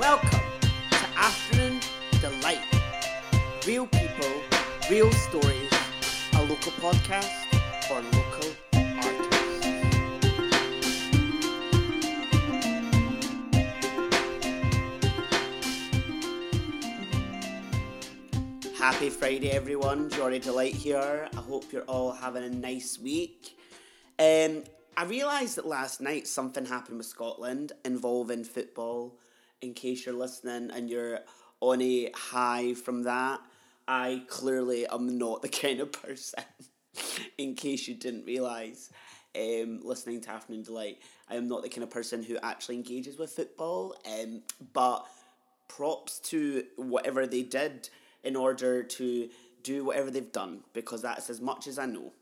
Welcome to Afternoon Delight. Real people, real stories, a local podcast for local artists. Happy Friday, everyone. Jordy Delight here. I hope you're all having a nice week. Um, I realised that last night something happened with Scotland involving football. In case you're listening and you're on a high from that, I clearly am not the kind of person. in case you didn't realise, um, listening to Afternoon Delight, I am not the kind of person who actually engages with football. Um, but props to whatever they did in order to do whatever they've done because that's as much as I know.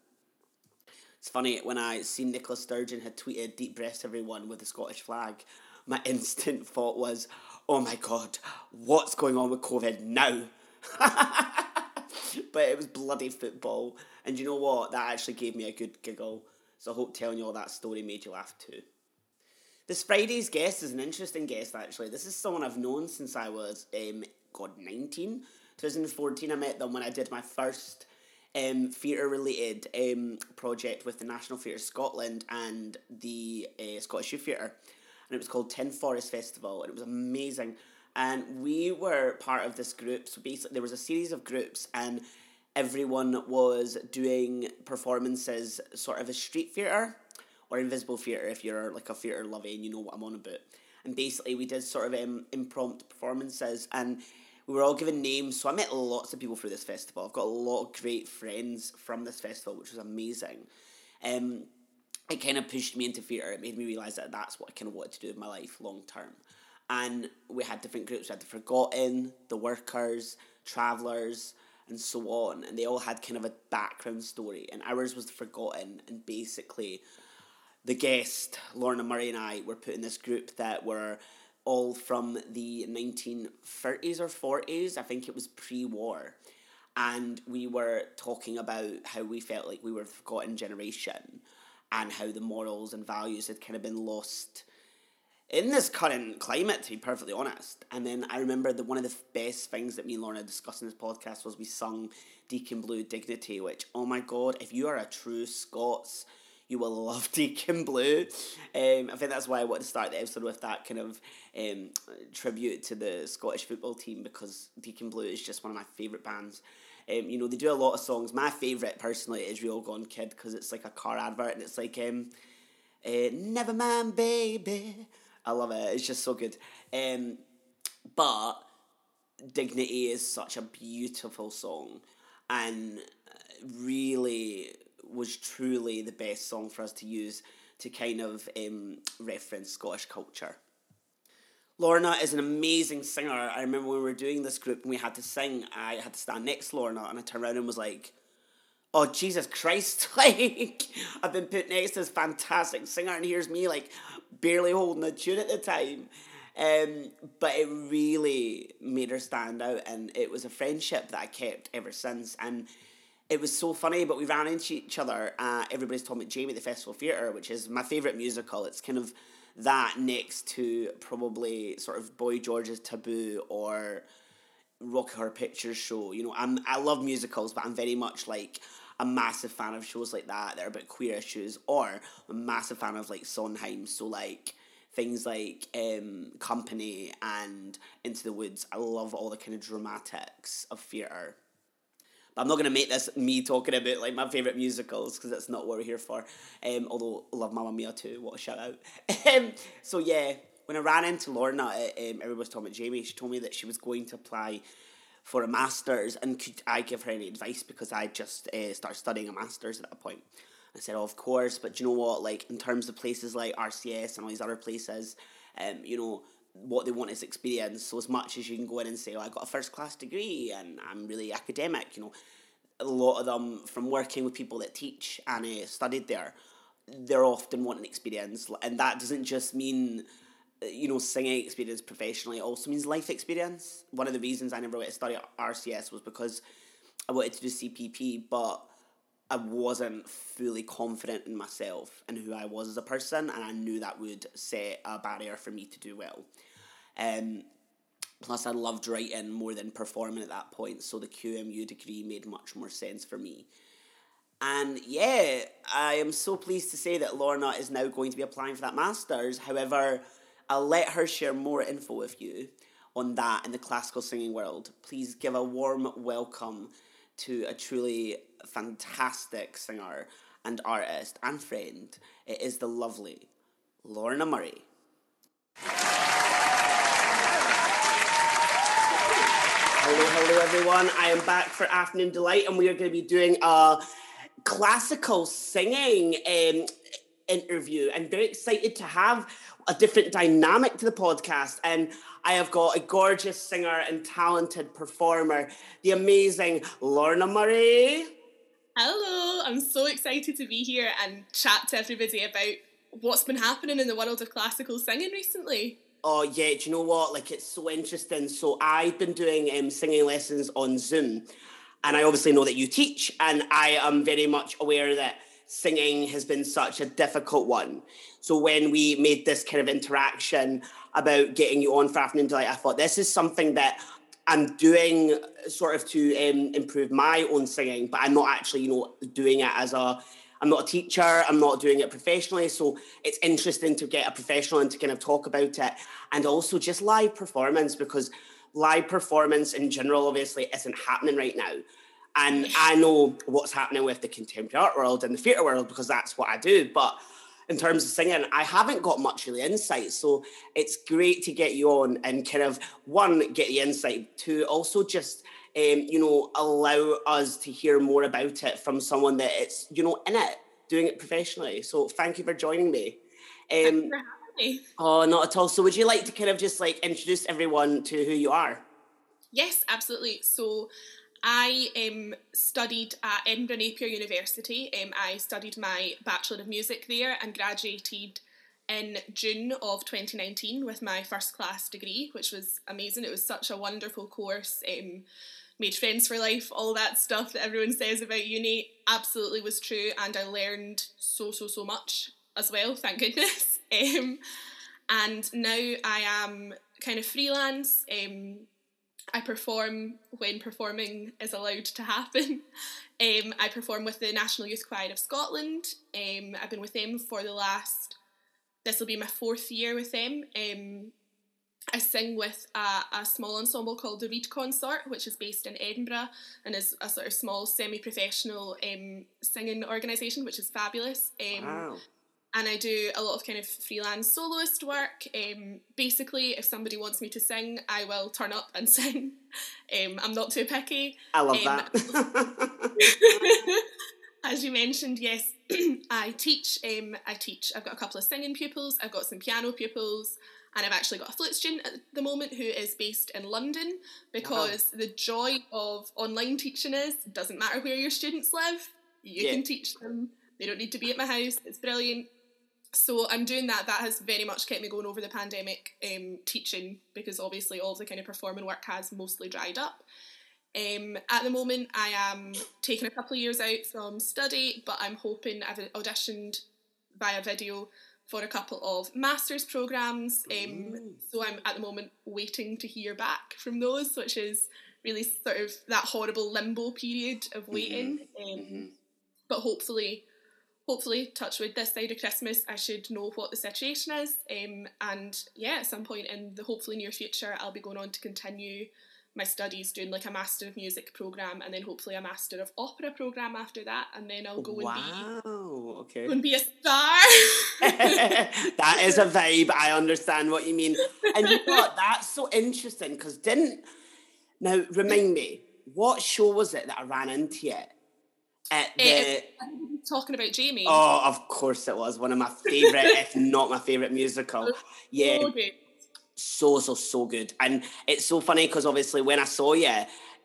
It's funny when I seen Nicola Sturgeon had tweeted "Deep breaths, everyone" with the Scottish flag. My instant thought was, "Oh my god, what's going on with COVID now?" but it was bloody football, and you know what? That actually gave me a good giggle. So I hope telling you all that story made you laugh too. This Friday's guest is an interesting guest, actually. This is someone I've known since I was, um, God, 19. 2014, I met them when I did my first um, theatre related um, project with the National Theatre Scotland and the uh, Scottish Youth Theatre. And it was called Tin Forest Festival, and it was amazing. And we were part of this group. So basically, there was a series of groups, and everyone was doing performances, sort of a street theatre or invisible theatre if you're like a theatre loving and you know what I'm on about. And basically, we did sort of um, impromptu performances, and we were all given names. So I met lots of people through this festival. I've got a lot of great friends from this festival, which was amazing. Um, it kind of pushed me into theatre. It made me realise that that's what I kind of wanted to do with my life long term. And we had different groups. We had the Forgotten, the Workers, Travellers, and so on. And they all had kind of a background story. And ours was the Forgotten. And basically, the guest, Lorna Murray, and I were put in this group that were all from the 1930s or 40s. I think it was pre war. And we were talking about how we felt like we were the forgotten generation and how the morals and values had kind of been lost in this current climate, to be perfectly honest. And then I remember that one of the best things that me and Lorna discussed in this podcast was we sung Deacon Blue Dignity, which, oh my god, if you are a true Scots you will love Deacon Blue. Um, I think that's why I want to start the episode with that kind of um, tribute to the Scottish football team because Deacon Blue is just one of my favourite bands. Um, you know, they do a lot of songs. My favourite, personally, is Real Gone Kid because it's like a car advert and it's like, um, uh, Never mind, baby. I love it. It's just so good. Um, but Dignity is such a beautiful song and really was truly the best song for us to use to kind of um, reference Scottish culture. Lorna is an amazing singer. I remember when we were doing this group and we had to sing, I had to stand next to Lorna and I turned around and was like, oh Jesus Christ, like I've been put next to this fantastic singer and here's me like barely holding a tune at the time. Um, but it really made her stand out and it was a friendship that I kept ever since and it was so funny, but we ran into each other. Uh, everybody's talking about Jamie at the Festival Theatre, which is my favourite musical. It's kind of that next to probably sort of Boy George's Taboo or Rocky Horror Picture Show. You know, I'm I love musicals, but I'm very much like a massive fan of shows like that that are about queer issues, or a massive fan of like Sondheim. So like things like um, Company and Into the Woods. I love all the kind of dramatics of theatre. I'm not going to make this me talking about like my favourite musicals because that's not what we're here for. Um, although love Mamma Mia too, what a shout out. um, so yeah, when I ran into Lorna, uh, um, everybody was talking about Jamie. She told me that she was going to apply for a master's, and could I give her any advice because I just uh, started studying a master's at that point. I said, oh, of course, but you know what? Like in terms of places like RCS and all these other places, um, you know what they want is experience. So as much as you can go in and say, oh, I got a first class degree and I'm really academic, you know, a lot of them from working with people that teach and uh, studied there, they're often wanting experience, and that doesn't just mean you know singing experience professionally. It also means life experience. One of the reasons I never went to study at RCS was because I wanted to do CPP, but I wasn't fully confident in myself and who I was as a person, and I knew that would set a barrier for me to do well. Um, Plus, I loved writing more than performing at that point, so the QMU degree made much more sense for me. And yeah, I am so pleased to say that Lorna is now going to be applying for that master's. However, I'll let her share more info with you on that in the classical singing world. Please give a warm welcome to a truly fantastic singer and artist and friend. It is the lovely Lorna Murray. Hello, hello, everyone. I am back for Afternoon Delight, and we are going to be doing a classical singing um, interview. I'm very excited to have a different dynamic to the podcast. And I have got a gorgeous singer and talented performer, the amazing Lorna Murray. Hello, I'm so excited to be here and chat to everybody about what's been happening in the world of classical singing recently. Oh yeah, do you know what? Like it's so interesting. So I've been doing um, singing lessons on Zoom, and I obviously know that you teach, and I am very much aware that singing has been such a difficult one. So when we made this kind of interaction about getting you on for Afternoon Delight, I thought this is something that I'm doing sort of to um, improve my own singing, but I'm not actually, you know, doing it as a. I'm not a teacher. I'm not doing it professionally, so it's interesting to get a professional and to kind of talk about it, and also just live performance because live performance in general obviously isn't happening right now. And I know what's happening with the contemporary art world and the theatre world because that's what I do. But in terms of singing, I haven't got much really insight. So it's great to get you on and kind of one, get the insight, two, also just um, you know, allow us to hear more about it from someone that it's, you know, in it, doing it professionally. So thank you for joining me. Um, me. Oh, not at all. So would you like to kind of just like introduce everyone to who you are? Yes, absolutely. So I um, studied at Edinburgh Napier University. Um, I studied my Bachelor of Music there and graduated in June of 2019 with my first class degree, which was amazing. It was such a wonderful course. Um, made friends for life, all that stuff that everyone says about uni absolutely was true, and I learned so, so, so much as well, thank goodness. Um, and now I am kind of freelance. I perform when performing is allowed to happen. Um, I perform with the National Youth Choir of Scotland. Um, I've been with them for the last, this will be my fourth year with them. Um, I sing with a, a, small ensemble called the Reed Consort, which is based in Edinburgh and is a sort of small semi professional um, singing organisation, which is fabulous. Um, wow and I do a lot of kind of freelance soloist work. Um, basically, if somebody wants me to sing, I will turn up and sing. Um, I'm not too picky. I love um, that. as you mentioned, yes, I teach. Um, I teach. I've got a couple of singing pupils. I've got some piano pupils. And I've actually got a flute student at the moment who is based in London because wow. the joy of online teaching is it doesn't matter where your students live, you yeah. can teach them. They don't need to be at my house. It's brilliant so I'm doing that. That has very much kept me going over the pandemic, um, teaching because obviously all the kind of performing work has mostly dried up. Um, at the moment, I am taking a couple of years out from study, but I'm hoping I've auditioned via video for a couple of master's programs. Um, so I'm at the moment waiting to hear back from those, which is really sort of that horrible limbo period of waiting. Mm-hmm. Um, mm-hmm. But hopefully, hopefully, touch with this side of Christmas, I should know what the situation is. Um, and yeah, at some point in the hopefully near future, I'll be going on to continue my studies, doing like a Master of Music program, and then hopefully a Master of Opera program after that, and then I'll go wow, and be okay, and be a star. that is a vibe. I understand what you mean, and you know what? That's so interesting because didn't now remind me what show was it that I ran into it at the talking about Jamie. Oh, of course it was one of my favorite, if not my favorite musical. Yeah, so so so good, and it's so funny because obviously when I saw you,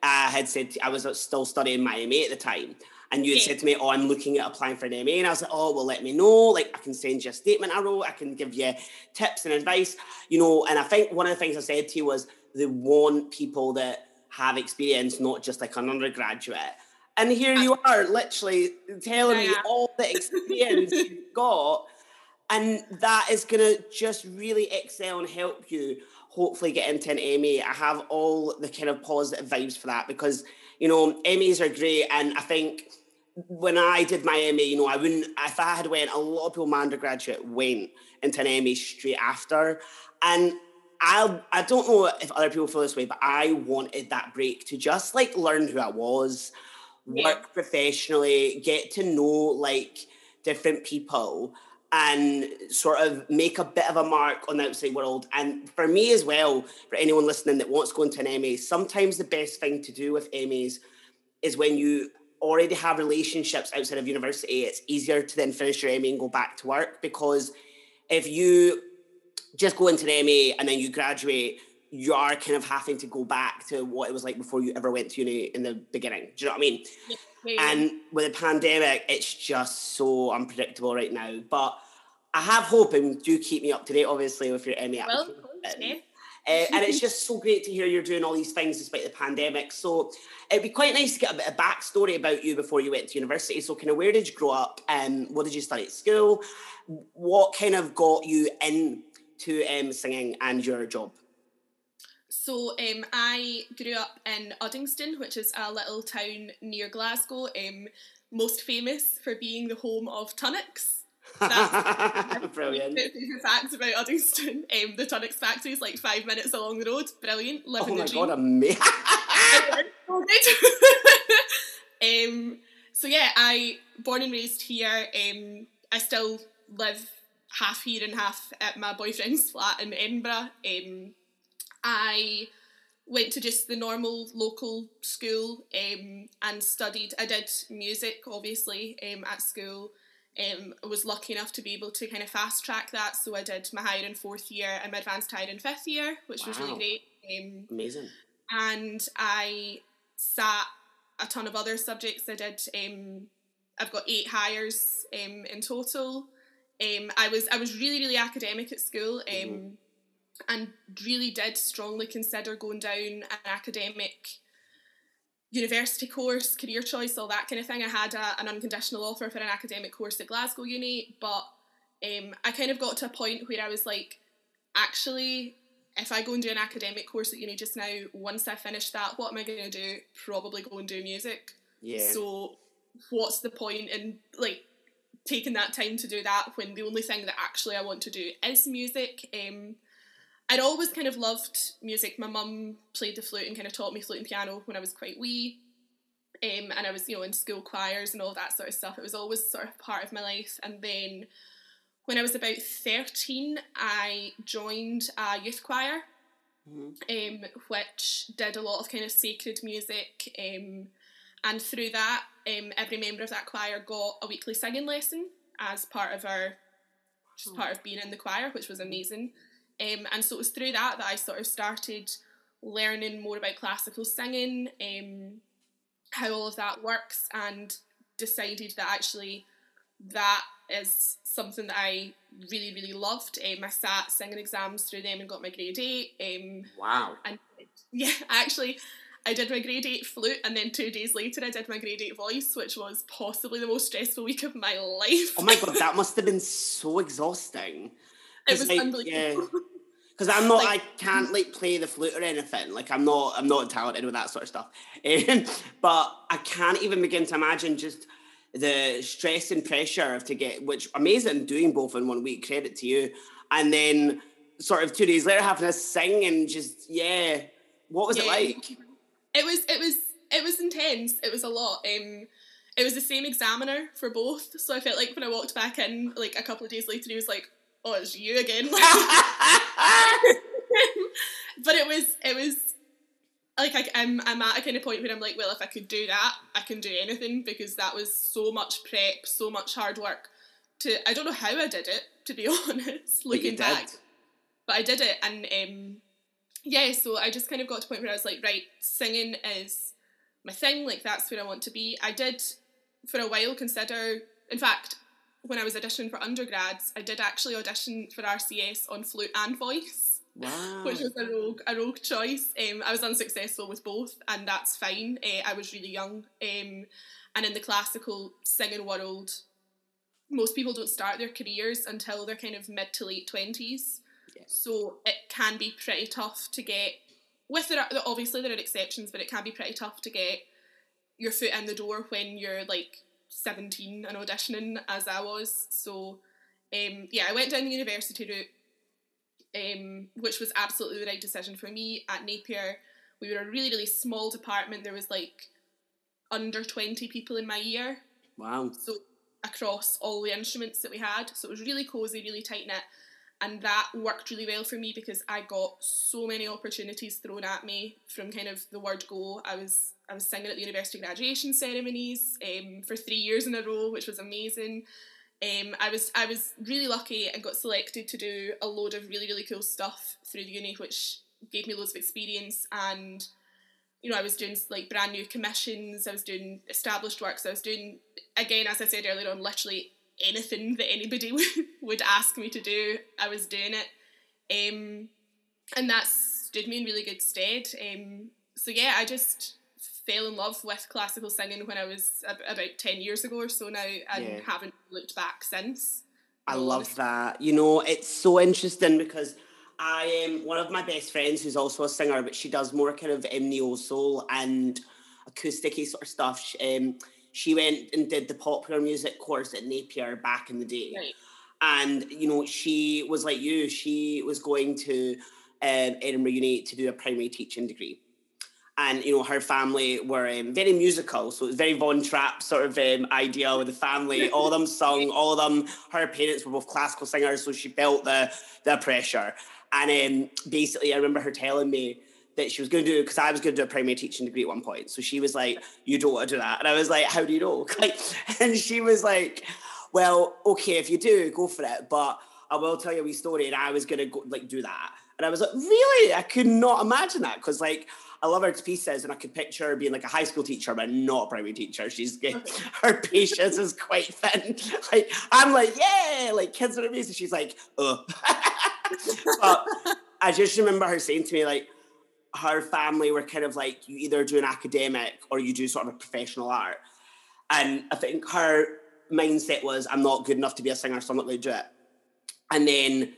I had said I was uh, still studying my MA at the time. And you had yeah. said to me, "Oh, I'm looking at applying for an MA," and I was like, "Oh, well, let me know. Like, I can send you a statement I wrote. I can give you tips and advice, you know." And I think one of the things I said to you was they want people that have experience, not just like an undergraduate. And here you are, literally telling me all the experience you've got. and that is going to just really excel and help you hopefully get into an MA. I have all the kind of positive vibes for that because, you know, MAs are great. And I think when I did my MA, you know, I wouldn't, if I had went, a lot of people, my undergraduate went into an MA straight after. And I, I don't know if other people feel this way, but I wanted that break to just like learn who I was, yeah. work professionally, get to know like different people and sort of make a bit of a mark on the outside world. And for me as well, for anyone listening that wants to go into an MA, sometimes the best thing to do with MAs is when you already have relationships outside of university, it's easier to then finish your MA and go back to work because if you just go into an MA and then you graduate, you are kind of having to go back to what it was like before you ever went to uni in the beginning. Do you know what I mean? Yeah. And with the pandemic, it's just so unpredictable right now. But I have hope, and do keep me up to date, obviously, with your MA well, application. Uh, and it's just so great to hear you're doing all these things despite the pandemic. So it'd be quite nice to get a bit of backstory about you before you went to university. So, kind of, where did you grow up? And um, what did you study at school? What kind of got you into um, singing and your job? So um, I grew up in Uddingston, which is a little town near Glasgow, um, most famous for being the home of Tunnock's. Brilliant. Facts about Uddingston. Um, the Tunnock's factory is like five minutes along the road. Brilliant. Living oh my the dream. god, amazing. um, so yeah, I born and raised here. Um, I still live half here and half at my boyfriend's flat in Edinburgh. Um, I went to just the normal local school um, and studied. I did music, obviously, um, at school. Um, I was lucky enough to be able to kind of fast track that, so I did my higher in fourth year and my advanced higher in fifth year, which wow. was really great. Um, Amazing. And I sat a ton of other subjects. I did. Um, I've got eight highers um, in total. Um, I was I was really really academic at school. Um, mm-hmm and really did strongly consider going down an academic university course, career choice, all that kind of thing. I had a, an unconditional offer for an academic course at Glasgow Uni, but um, I kind of got to a point where I was like, actually, if I go and do an academic course at uni just now, once I finish that, what am I going to do? Probably go and do music. Yeah. So, what's the point in like taking that time to do that when the only thing that actually I want to do is music? Um, I'd always kind of loved music. My mum played the flute and kind of taught me flute and piano when I was quite wee. Um, and I was, you know, in school choirs and all that sort of stuff. It was always sort of part of my life. And then when I was about 13, I joined a youth choir, mm-hmm. um, which did a lot of kind of sacred music. Um, and through that, um, every member of that choir got a weekly singing lesson as part of our, just part of being in the choir, which was amazing. Um, and so it was through that that I sort of started learning more about classical singing, um, how all of that works, and decided that actually that is something that I really, really loved. Um, I sat singing exams through them and got my grade eight. Um, wow. And yeah, actually, I did my grade eight flute, and then two days later, I did my grade eight voice, which was possibly the most stressful week of my life. Oh my god, that must have been so exhausting. It was like, unbelievable. Yeah. Because I'm not, like, I can't like play the flute or anything. Like I'm not, I'm not talented with that sort of stuff. Um, but I can't even begin to imagine just the stress and pressure of to get, which amazing doing both in one week. Credit to you. And then sort of two days later having to sing and just yeah. What was yeah. it like? It was, it was, it was intense. It was a lot. Um, it was the same examiner for both, so I felt like when I walked back in, like a couple of days later, he was like, oh, it's you again. but it was, it was like I, I'm, I'm at a kind of point where I'm like, well, if I could do that, I can do anything because that was so much prep, so much hard work. To I don't know how I did it, to be honest, looking back, but I did it, and um, yeah, so I just kind of got to a point where I was like, right, singing is my thing, like that's where I want to be. I did for a while consider, in fact, when I was auditioning for undergrads, I did actually audition for RCS on flute and voice. Wow. Which was a rogue, a rogue choice. Um, I was unsuccessful with both, and that's fine. Uh, I was really young, um, and in the classical singing world, most people don't start their careers until they're kind of mid to late twenties. Yeah. So it can be pretty tough to get. With there, obviously there are exceptions, but it can be pretty tough to get your foot in the door when you're like seventeen and auditioning, as I was. So, um, yeah, I went down the university route, um, which was absolutely the right decision for me. At Napier, we were a really really small department. There was like under twenty people in my year. Wow. So across all the instruments that we had. So it was really cozy, really tight knit. And that worked really well for me because I got so many opportunities thrown at me from kind of the word go. I was I was singing at the university graduation ceremonies um, for three years in a row, which was amazing. Um, I was I was really lucky and got selected to do a load of really really cool stuff through the uni, which gave me loads of experience and you know, I was doing like brand new commissions, I was doing established works, I was doing, again, as I said earlier on, literally anything that anybody would, would ask me to do, I was doing it. Um, and that stood me in really good stead. Um, so yeah, I just fell in love with classical singing when I was about 10 years ago or so now and Yeah. haven't looked back since. I love that. You know, it's so interesting because I am one of my best friends who's also a singer, but she does more kind of um, neo soul and acousticy sort of stuff. She, um, she went and did the popular music course at Napier back in the day. Right. And, you know, she was like you, she was going to um, Edinburgh Uni to do a primary teaching degree. And, you know, her family were um, very musical. So it was very Von Trapp sort of um, idea with the family. All of them sung, all of them, her parents were both classical singers. So she felt the, the pressure. And um, basically, I remember her telling me that she was going to do because I was going to do a primary teaching degree at one point. So she was like, "You don't want to do that," and I was like, "How do you know?" Like, and she was like, "Well, okay, if you do, go for it, but I will tell you a wee story." And I was going to go like do that, and I was like, "Really?" I could not imagine that because like. I love her to pieces, and I could picture her being like a high school teacher, but not a primary teacher. She's her patience is quite thin. Like I'm like, yeah, like kids are amazing. She's like, ugh. but I just remember her saying to me, like, her family were kind of like, you either do an academic or you do sort of a professional art. And I think her mindset was, I'm not good enough to be a singer, so I'm not going to do it. And then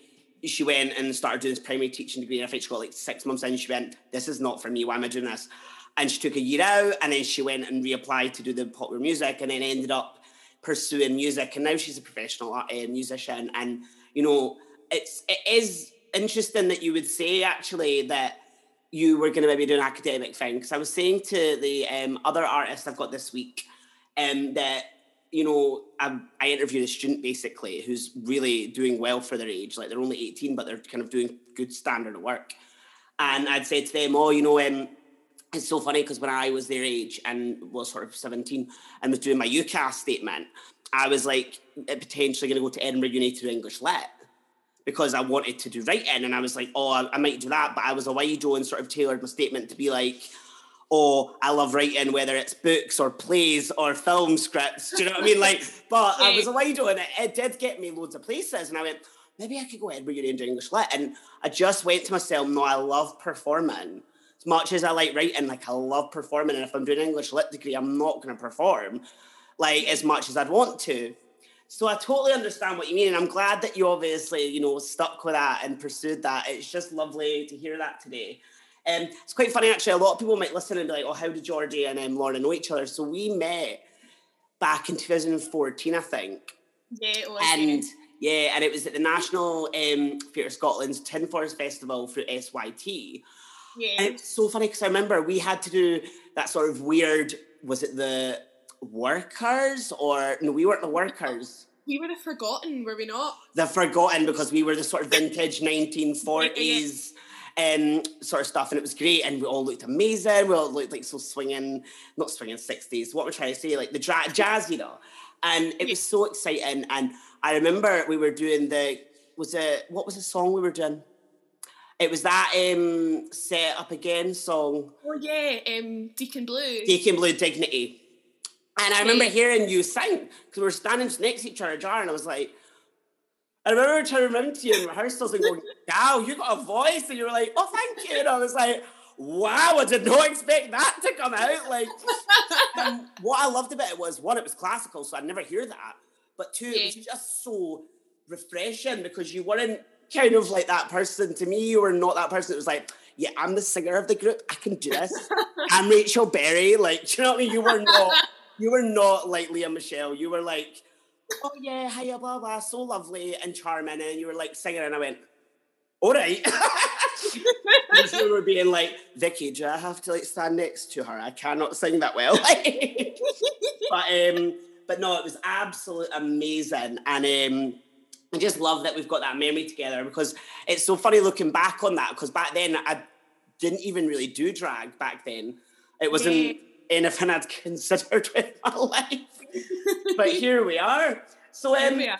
she went and started doing this primary teaching degree. And I think she got like six months in. She went, This is not for me. Why am I doing this? And she took a year out and then she went and reapplied to do the popular music and then ended up pursuing music. And now she's a professional uh, musician. And, you know, it's, it is interesting that you would say actually that you were going to maybe do an academic thing. Because I was saying to the um, other artists I've got this week um, that you know, I, I interviewed a student basically who's really doing well for their age. Like they're only 18, but they're kind of doing good standard work. And I'd say to them, oh, you know, um, it's so funny because when I was their age and was sort of 17 and was doing my UCAS statement, I was like potentially going to go to Edinburgh Uni to do English Lit because I wanted to do writing. And I was like, oh, I, I might do that. But I was a wido and sort of tailored my statement to be like, oh, I love writing, whether it's books or plays or film scripts. Do you know what I mean? Like, but I was a wido and it, it did get me loads of places. And I went, maybe I could go Edinburgh Uni and do English Lit. And I just went to myself, no, I love performing. As much as I like writing, like I love performing. And if I'm doing an English Lit degree, I'm not going to perform like as much as I'd want to. So I totally understand what you mean, and I'm glad that you obviously, you know, stuck with that and pursued that. It's just lovely to hear that today. Um, it's quite funny actually. A lot of people might listen and be like, "Oh, how did Jordy and um, Lorna know each other?" So we met back in 2014, I think, Yeah, it was. and yeah, and it was at the National um, Theatre Scotland's Tin Forest Festival through SYT. yeah. And it's so funny because I remember we had to do that sort of weird. Was it the workers or no? We weren't the workers. we were the forgotten, were we not? The forgotten because we were the sort of vintage 1940s um, sort of stuff, and it was great, and we all looked amazing. We all looked like so swinging, not swinging 60s. What we're trying to say, like the dra- jazz, you know. And it was so exciting. And I remember we were doing the was it what was the song we were doing? It was that um, set up again song. Oh yeah, um, Deacon Blue. Deacon Blue Dignity. And I remember hearing you sing because we were standing next to each other, jar, and I was like, I remember turning around to you in rehearsals and going, "Wow, you got a voice," and you were like, "Oh, thank you," and I was like, "Wow, I did not expect that to come out." Like, what I loved about it was one, it was classical, so I'd never hear that. but two, it was just so refreshing because you weren't kind of like that person. To me, you were not that person. It was like, yeah, I'm the singer of the group. I can do this. I'm Rachel Berry. Like, do you know what I mean? You were not. You were not like Lea Michele. You were like, oh yeah, hiya, blah blah, so lovely and charming, and you were like singing, and I went, all right. you were being like, Vicky, do I have to like stand next to her? I cannot sing that well. but um, but no, it was absolutely amazing, and um, I just love that we've got that memory together because it's so funny looking back on that because back then I didn't even really do drag back then. It wasn't yeah. Anything I'd considered with my life. but here we are. So um, are.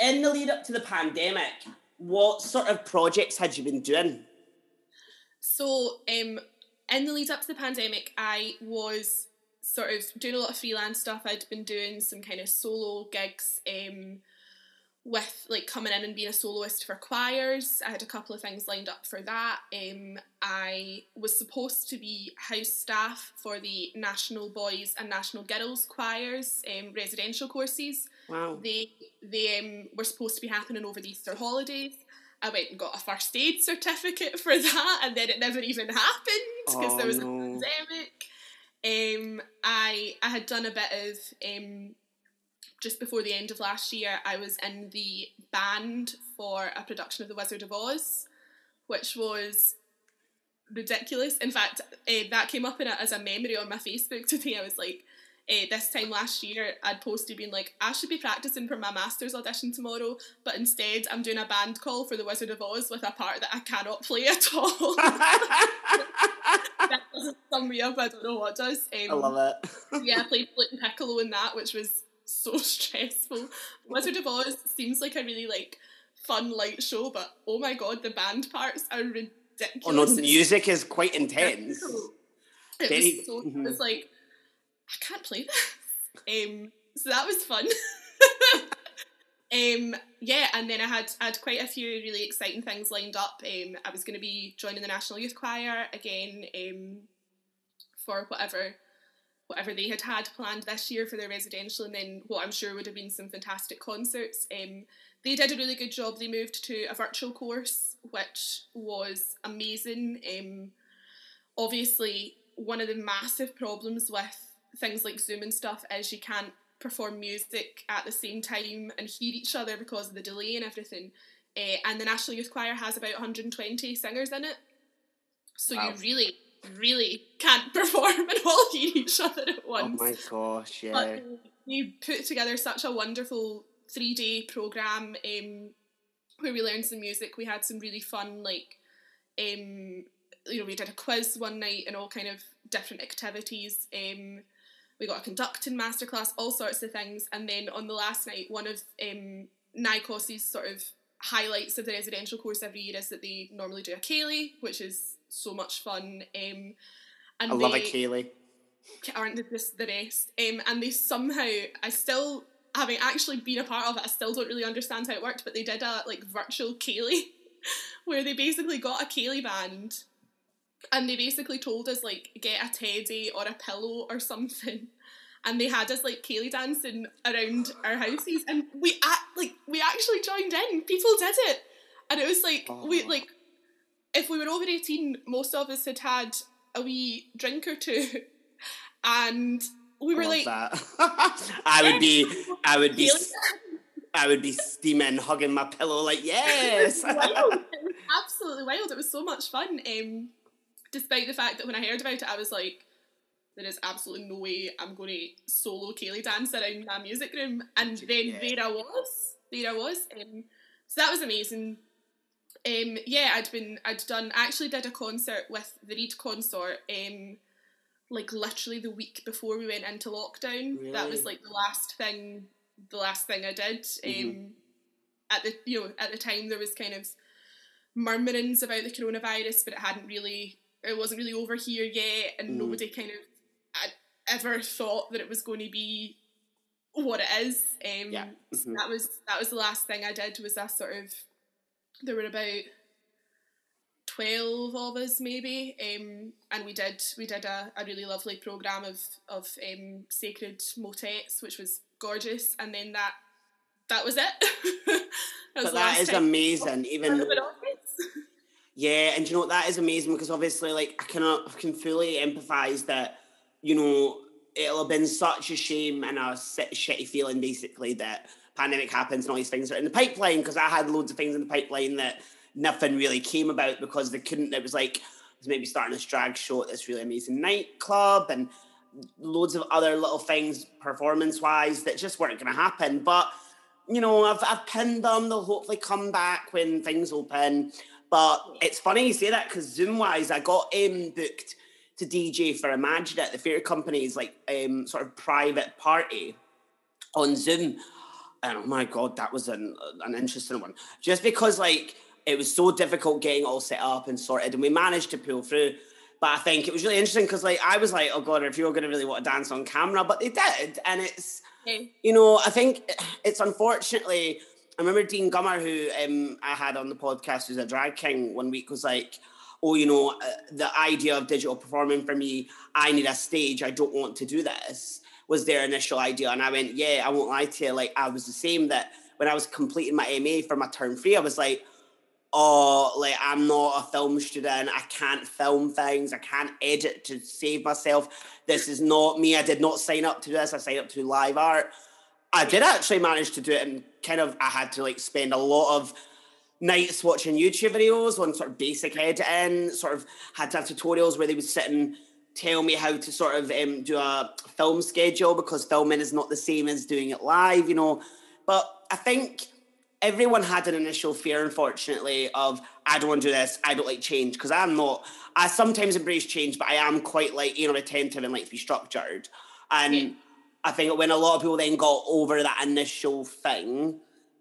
in the lead up to the pandemic, what sort of projects had you been doing? So um, in the lead up to the pandemic, I was sort of doing a lot of freelance stuff. I'd been doing some kind of solo gigs. Um, with like coming in and being a soloist for choirs. I had a couple of things lined up for that. Um, I was supposed to be house staff for the National Boys and National Girls choirs um, residential courses. Wow. They they um, were supposed to be happening over the Easter holidays. I went and got a first aid certificate for that, and then it never even happened because oh, there was no. a pandemic. Um, I I had done a bit of um, just before the end of last year, I was in the band for a production of The Wizard of Oz, which was ridiculous. In fact, uh, that came up in it as a memory on my Facebook today. I was like, uh, this time last year, I'd posted being like, I should be practicing for my master's audition tomorrow, but instead I'm doing a band call for The Wizard of Oz with a part that I cannot play at all. that doesn't sum me up, I don't know what does. Um, I love it. yeah, I played Flute and Piccolo in that, which was so stressful. Wizard of Oz seems like a really like fun light show, but oh my god, the band parts are ridiculous. Oh no, the music is quite intense. It Very, was so mm-hmm. it's like I can't play this. Um, so that was fun. um, yeah, and then I had had quite a few really exciting things lined up. Um, I was going to be joining the National Youth Choir again um, for whatever whatever they had had planned this year for their residential, and then what I'm sure would have been some fantastic concerts. Um, they did a really good job. They moved to a virtual course, which was amazing. Um, obviously, one of the massive problems with things like Zoom and stuff is you can't perform music at the same time and hear each other because of the delay and everything. Uh, and the National Youth Choir has about 120 singers in it. So wow. you really really can't perform and all hear each other at once. Oh my gosh, yeah. But we put together such a wonderful three day program um, where we learned some music. We had some really fun, like, um, you know, we did a quiz one night and all kind of different activities. Um, we got a conducting masterclass, all sorts of things. And then on the last night, one of um, NYCOS's sort of highlights of the residential course every year is that they normally do a ceilidh, which is so much fun. Um, and I love a ceilidh. Aren't just the rest? Um, and they somehow, I still, having actually been a part of it, I still don't really understand how it worked. But they did a like virtual ceilidh, where they basically got a ceilidh band, and they basically told us like get a teddy or a pillow or something. And they had us like ceilidh dancing around our houses, and we act like we actually joined in. People did it, and it was like we like if we were over 18, most of us had had a wee drink or two. And we were like, I would be, I would be, I would be steaming, hugging my pillow, like, yes. wild. absolutely wild. It was so much fun. Um, despite the fact that when I heard about it, I was like, there is absolutely no way I'm going to solo ceilidh dance around my music room. And then yeah. there I was. There I was. Um, so that was amazing. Um, yeah, I'd been, I'd done, I actually did a concert with the Reed Consort, um, like literally the week before we went into lockdown. Really? That was like the last thing, the last thing I did. Mm-hmm. Um, at the, you know, at the time there was kind of murmurings about the coronavirus, but it hadn't really, it wasn't really over here yet, and mm. nobody kind of had ever thought that it was going to be what it is. Um, yeah. Mm-hmm. so that was that was the last thing I did was that sort of there were about 12 of us maybe um, and we did we did a, a really lovely program of of um, sacred motets which was gorgeous and then that that was it. that was but that is amazing. Even yeah, and you know what? That is amazing because obviously, like, I cannot, I can fully empathise that you know it'll have been such a shame and a shitty feeling basically that pandemic happens and all these things are in the pipeline because I had loads of things in the pipeline that nothing really came about because they couldn't. It was like was maybe starting a drag show at this really amazing nightclub and loads of other little things performance wise that just weren't going to happen. But you know, I've I've pinned them. They'll hopefully come back when things open. But it's funny you say that because Zoom wise, I got um, booked to DJ for Imagine It, the theatre company's like um, sort of private party on Zoom. And oh my god, that was an an interesting one. Just because like it was so difficult getting all set up and sorted, and we managed to pull through. But I think it was really interesting because like I was like, oh god, if you're going to really want to dance on camera, but they did, and it's okay. you know I think it's unfortunately. I remember Dean Gummer, who um, I had on the podcast, who's a drag king, one week was like, "Oh, you know, uh, the idea of digital performing for me, I need a stage. I don't want to do this." Was their initial idea, and I went, "Yeah, I won't lie to you. Like I was the same. That when I was completing my MA for my term three, I was like." oh, like I'm not a film student. I can't film things. I can't edit to save myself. This is not me. I did not sign up to this. I signed up to live art. I did actually manage to do it, and kind of I had to like spend a lot of nights watching YouTube videos on sort of basic editing. Sort of had to have tutorials where they would sit and tell me how to sort of um, do a film schedule because filming is not the same as doing it live, you know. But I think everyone had an initial fear, unfortunately, of I don't want to do this, I don't like change, because I'm not. I sometimes embrace change, but I am quite like you know attentive and like to be structured. And yeah. I think when a lot of people then got over that initial thing,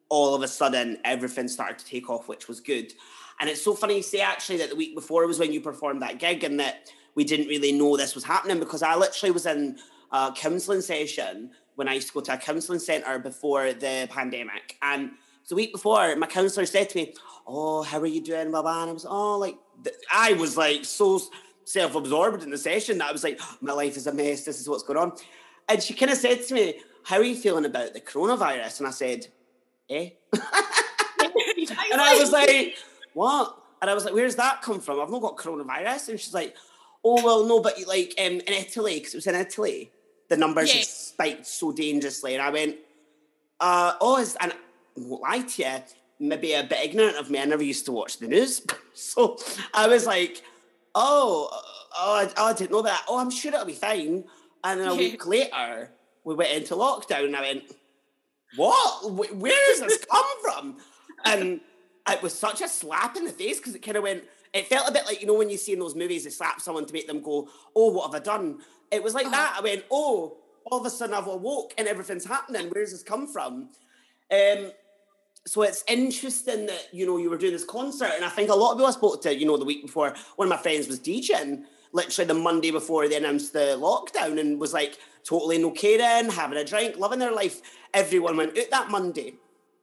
all of a sudden everything started to take off, which was good. And it's so funny you say actually that the week before was when you performed that gig, and that we didn't really know this was happening because I literally was in a counselling session when I used to go to a counselling centre before the pandemic, and the week before, my counselor said to me, "Oh, how are you doing, blah blah?" And I was, "Oh, like I was like so self-absorbed in the session that I was like, my life is a mess. This is what's going on." And she kind of said to me, "How are you feeling about the coronavirus?" And I said, "Eh." and I was like, "What?" And I was like, "Where's that come from? I've not got coronavirus." And she's like, "Oh well, no, but like um, in Italy, because it was in Italy, the numbers yeah. spiked so dangerously." And I went, uh, "Oh," is, and won't lie to you, maybe a bit ignorant of me. I never used to watch the news. so I was like, oh, oh, I, oh, I didn't know that. Oh, I'm sure it'll be fine. And then a week later, we went into lockdown and I went, what? Where does this come from? And it was such a slap in the face because it kind of went, it felt a bit like, you know, when you see in those movies, they slap someone to make them go, oh, what have I done? It was like uh-huh. that. I went, oh, all of a sudden I've awoke and everything's happening. Where does this come from? Um, so it's interesting that you know you were doing this concert, and I think a lot of people I spoke to, you know, the week before, one of my friends was DJing literally the Monday before they announced the lockdown, and was like totally no caring, having a drink, loving their life. Everyone went out that Monday.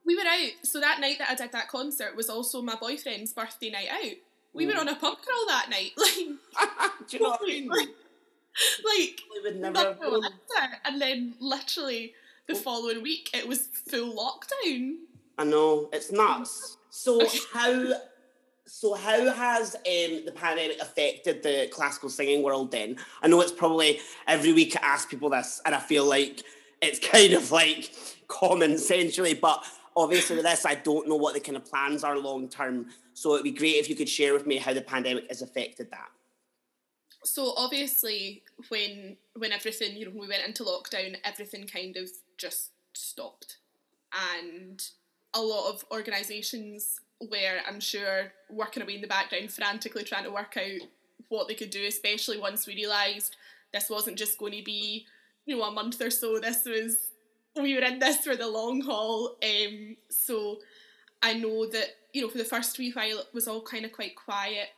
We were out, so that night that I did that concert was also my boyfriend's birthday night out. We mm. were on a pub crawl that night, like. Do you know what I mean? Like, like we would never and then literally the following week it was full lockdown. I know it's nuts. So how so how has um, the pandemic affected the classical singing world then? I know it's probably every week I ask people this and I feel like it's kind of like common essentially, but obviously with this I don't know what the kind of plans are long term. So it'd be great if you could share with me how the pandemic has affected that. So obviously when when everything, you know, when we went into lockdown, everything kind of just stopped. And a lot of organisations where I'm sure working away in the background, frantically trying to work out what they could do, especially once we realised this wasn't just going to be, you know, a month or so. This was we were in this for the long haul. Um, so I know that you know for the first wee while it was all kind of quite quiet,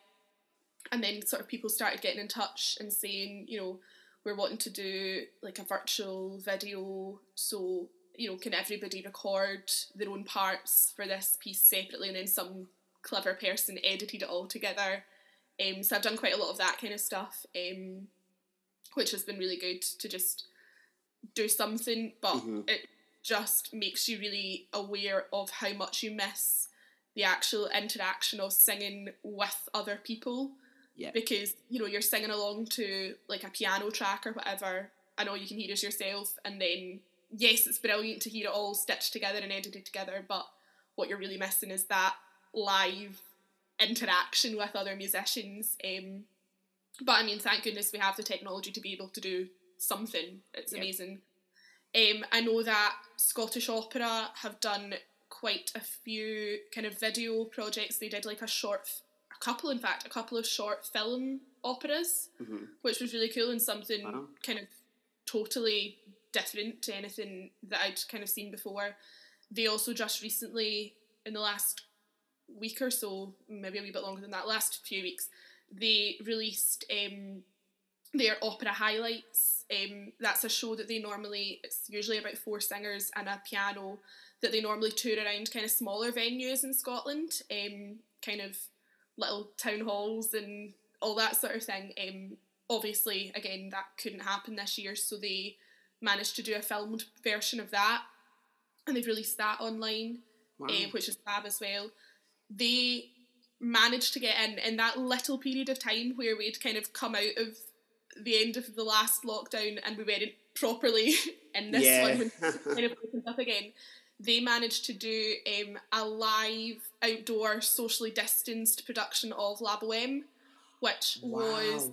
and then sort of people started getting in touch and saying, you know, we're wanting to do like a virtual video, so you know, can everybody record their own parts for this piece separately and then some clever person edited it all together. Um, so I've done quite a lot of that kind of stuff, um, which has been really good to just do something. But mm-hmm. it just makes you really aware of how much you miss the actual interaction of singing with other people. Yeah. Because, you know, you're singing along to like a piano track or whatever, and all you can hear is yourself, and then, yes, it's brilliant to hear it all stitched together and edited together, but what you're really missing is that live interaction with other musicians. Um, but I mean, thank goodness we have the technology to be able to do something. It's Yeah. amazing. Um, I know that Scottish Opera have done quite a few kind of video projects. They did like a short, a couple in fact, a couple of short film operas, Mhm. which was really cool and something Wow. kind of totally different to anything that I'd kind of seen before. They also just recently, in the last week or so, maybe a wee bit longer than that, last few weeks, they released um, their opera highlights. Um, that's a show that they normally, it's usually about four singers and a piano that they normally tour around kind of smaller venues in Scotland, um, kind of little town halls and all that sort of thing. Um, obviously, again, that couldn't happen this year, so they managed to do a filmed version of that and they've released that online Wow. uh, which is fab as well. They managed to get in in that little period of time where we'd kind of come out of the end of the last lockdown and we weren't properly in this yeah. one when kind of opened up again. They managed to do um, a live outdoor socially distanced production of La Boheme, which was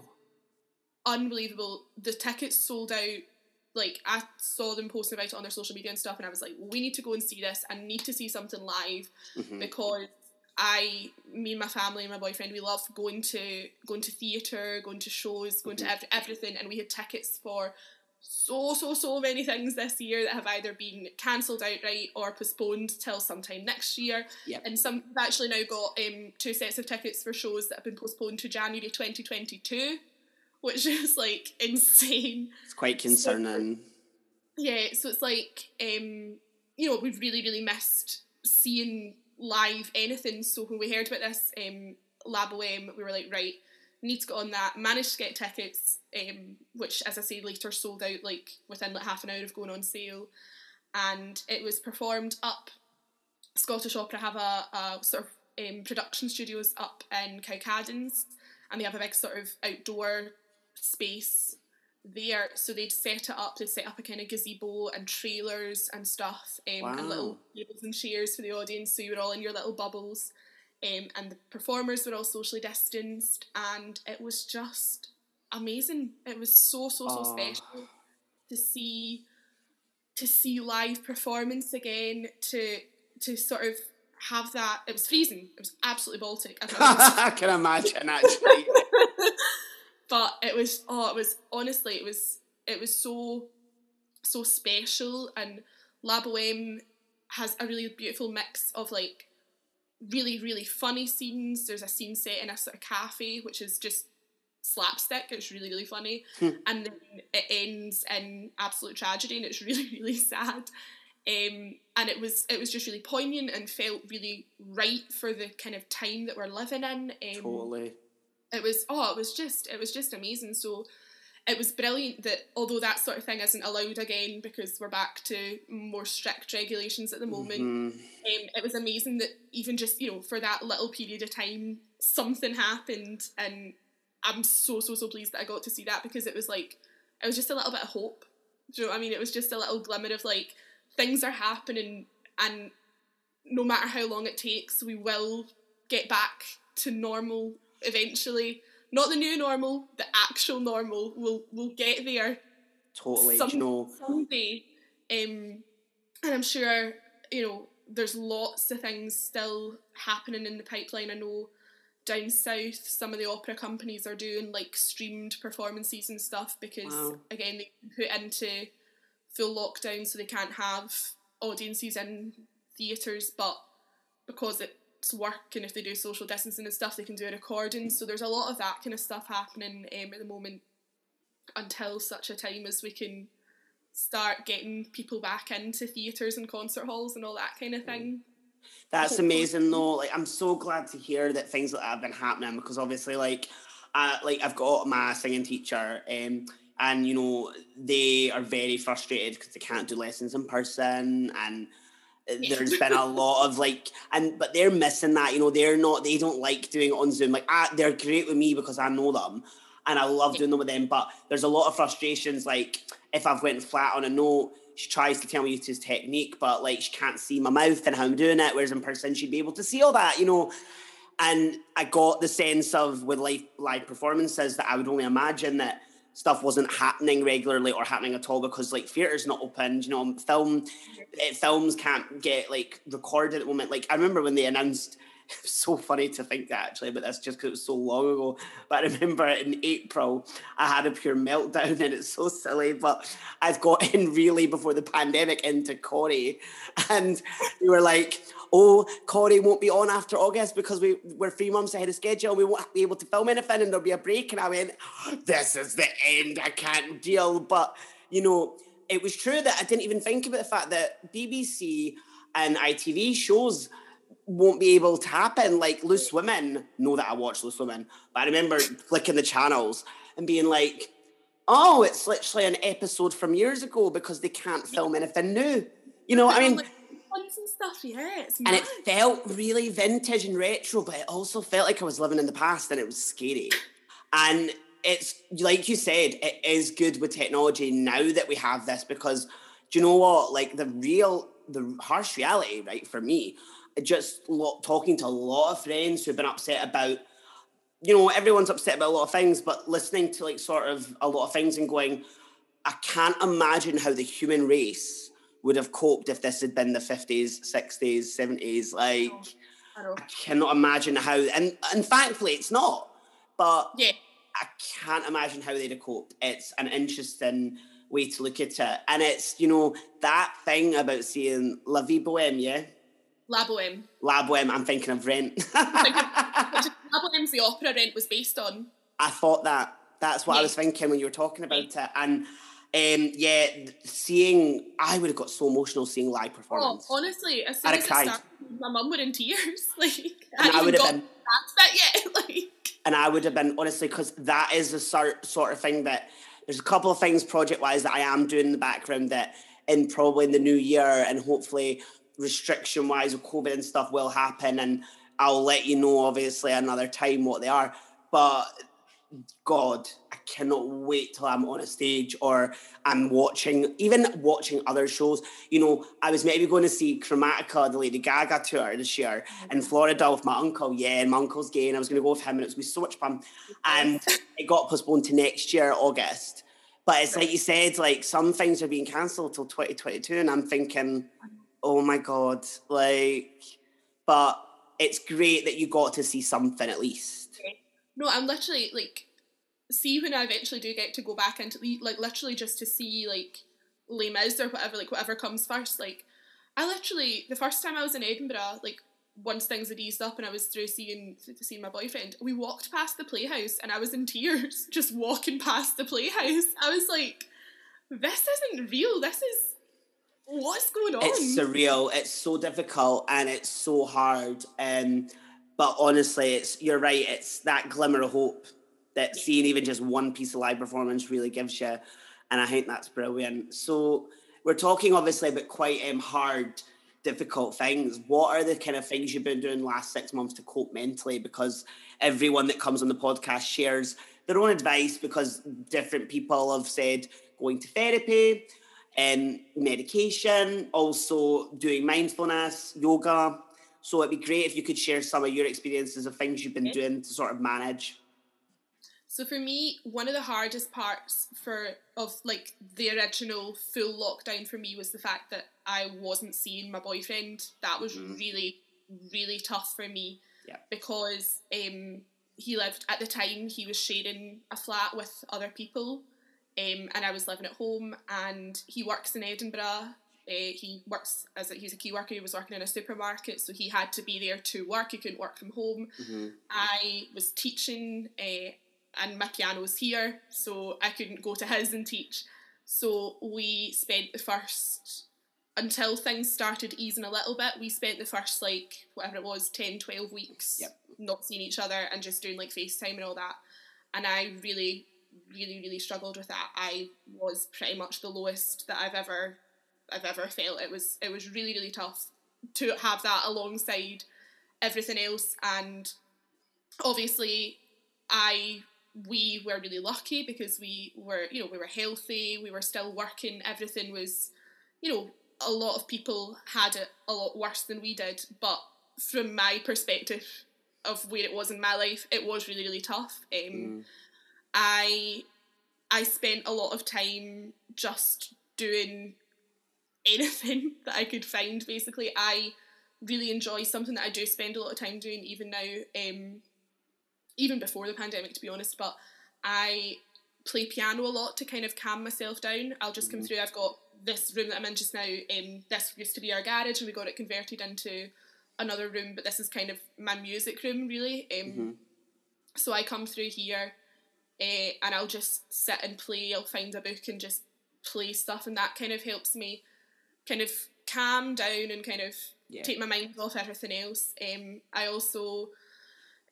unbelievable. The tickets sold out. Like I saw them posting about it on their social media and stuff, and I was like, "We need to go and see this. I need to see something live Mhm. because I, me and my family and my boyfriend, we love going to going to theatre, going to shows, going to ev- everything, and we had tickets for so so so many things this year that have either been cancelled outright or postponed till sometime next year. Yep. And some have actually now got um, two sets of tickets for shows that have been postponed to January twenty twenty two, which is like insane. It's quite concerning. Yeah, so it's like um, you know we've really really missed seeing live anything. So when we heard about this um, La Boheme, we were like, right, need to get on that. Managed to get tickets, um, which as I say later sold out like within like half an hour of going on sale, and it was performed up. Scottish Opera have a, a sort of um, production studios up in Cowcaddens, and they have a big sort of outdoor space there. So they'd set it up. They'd set up a kind of gazebo and trailers and stuff, um, and little tables and chairs for the audience. So you were all in your little bubbles, um, and the performers were all socially distanced, and it was just amazing. It was so so so Oh. special to see to see live performance again. To to sort of have that. It was freezing. It was absolutely Baltic. I I can imagine actually. but it was oh it was honestly it was it was so so special. And La Boheme has a really beautiful mix of like really really funny scenes. There's a scene set in a sort of cafe which is just slapstick. It's really really funny. Hmm. and then it ends in absolute tragedy and it's really really sad. Um, and it was it was just really poignant and felt really right for the kind of time that we're living in. Um, totally. It was oh it was just it was just amazing. So it was brilliant that although that sort of thing isn't allowed again because we're back to more strict regulations at the moment Mhm. um, it was amazing that even just you know for that little period of time something happened. And i'm so so so pleased that i got to see that because it was like it was just a little bit of hope. Do you know what i mean? It was just a little glimmer of like things are happening and no matter how long it takes we will get back to normal eventually not the new normal the actual normal we'll we'll get there Totally. some, you know, someday. Um, and I'm sure, you know, there's lots of things still happening in the pipeline. I know down south, some of the opera companies are doing like streamed performances and stuff because, Wow. again, they put into full lockdown so they can't have audiences in theatres, but because it's work and if they do social distancing and stuff, they can do a recording. So there's a lot of that kind of stuff happening um, at the moment until such a time as we can start getting people back into theatres and concert halls and all that kind of thing. That's Hopefully. amazing though. Like I'm so glad to hear that things like that have been happening because obviously like uh, like I've got my singing teacher um and you know they are very frustrated because they can't do lessons in person and there's been a lot of like and but they're missing that you know they're not they don't like doing it on zoom. Like ah, they're great with me because i know them and i love doing them with them but there's a lot of frustrations like if i've went flat on a note she tries to tell me his technique but like she can't see my mouth and how i'm doing it whereas in person she'd be able to see all that you know? And i got the sense of with live live performances that i would only imagine that stuff wasn't happening regularly or happening at all because like theatre's not open you know film eh, films can't get like recorded at the moment. Like i remember when they announced so funny to think that actually but that's just because it was so long ago but i remember in april i had a pure meltdown and it's so silly but i've got in really before the pandemic into corrie and we were like oh, Corrie won't be on after August because we, we're three months ahead of schedule. We won't be able to film anything and there'll be a break. And I went, this is the end. I can't deal. But, you know, it was true that I didn't even think about the fact that BBC and ITV shows won't be able to happen. Like Loose Women, know that I watch Loose Women, but I remember clicking the channels and being like, oh, it's literally an episode from years ago because they can't film anything new. You know, I mean, stuff. Yeah, and it felt really vintage and retro, but it also felt like I was living in the past, and it was scary. And it's like you said, it is good with technology now that we have this because do you know what? Like the real, the harsh reality, right? For me, just talking to a lot of friends who've been upset about you know, everyone's upset about a lot of things, but listening to like sort of a lot of things and going, I can't imagine how the human race would have coped if this had been the 50s, 60s, 70s. Like, I, I, I cannot imagine how, and, and thankfully it's not, but yeah. I can't imagine how they'd have coped. It's an interesting way to look at it. And it's, you know, that thing about seeing La Vie Boheme, yeah? La Boheme. La Boheme, I'm thinking of Rent. La Boheme's the opera Rent was based on. I thought that. That's what yeah. I was thinking when you were talking about yeah. it. And um, yeah, seeing I would have got so emotional seeing live performance. Oh, honestly, as soon I'd as it started, my mum were in tears. Like, and I, I would have been that yet. like, and I would have been honestly because that is the sort sort of thing that there's a couple of things project wise that I am doing in the background that in probably in the new year and hopefully restriction wise with COVID and stuff will happen and I'll let you know obviously another time what they are. But God, I cannot wait till I'm on a stage or I'm watching, even watching other shows. You know, I was maybe going to see Chromatica, the Lady Gaga tour this year in mm-hmm. Florida with my uncle. Yeah, and my uncle's gay, and I was going to go with him, and it was going to be so much fun. And it got postponed to next year, August. But it's like you said, like some things are being cancelled till 2022, and I'm thinking, oh my God, like, but it's great that you got to see something at least. No, I'm literally like, see when I eventually do get to go back into like literally just to see like Les Mis or whatever, like whatever comes first. Like, I literally the first time I was in Edinburgh, like once things had eased up and I was through seeing seeing my boyfriend, we walked past the playhouse and I was in tears just walking past the playhouse. I was like, this isn't real. This is what's going on. It's surreal. It's so difficult and it's so hard. Um, but honestly, it's you're right. It's that glimmer of hope that seeing even just one piece of live performance really gives you, and I think that's brilliant. So we're talking obviously about quite um, hard, difficult things. What are the kind of things you've been doing the last six months to cope mentally? Because everyone that comes on the podcast shares their own advice because different people have said going to therapy and um, medication, also doing mindfulness, yoga so it'd be great if you could share some of your experiences of things you've been okay. doing to sort of manage. So for me, one of the hardest parts for of like the original full lockdown for me was the fact that I wasn't seeing my boyfriend. That was mm. really, really tough for me. Yeah. Because um, he lived at the time he was sharing a flat with other people. Um, and I was living at home and he works in Edinburgh uh, he works as a, he's a key worker. He was working in a supermarket, so he had to be there to work. He couldn't work from home. Mm-hmm. I was teaching, uh, and was here, so I couldn't go to his and teach. So we spent the first until things started easing a little bit. We spent the first like whatever it was, 10, 12 weeks yep. not seeing each other and just doing like FaceTime and all that. And I really really, really struggled with that. I was pretty much the lowest that I've ever I've ever felt. It was it was really, really tough to have that alongside everything else and obviously I we were really lucky because we were you know we were healthy we were still working everything was you know a lot of people had it a lot worse than we did but from my perspective of where it was in my life it was really really tough um, mm. i i spent a lot of time just doing anything that i could find basically i really enjoy something that i do spend a lot of time doing even now um, even before the pandemic, to be honest. But I play piano a lot to kind of calm myself down. I'll just come mm-hmm. through. I've got this room that I'm in just now. Um, this used to be our garage, and we got it converted into another room. But this is kind of my music room, really. Um, mm-hmm. So I come through here, uh, and I'll just sit and play. I'll find a book and just play stuff, and that kind of helps me kind of calm down and kind of yeah. take my mind off everything else. Um, I also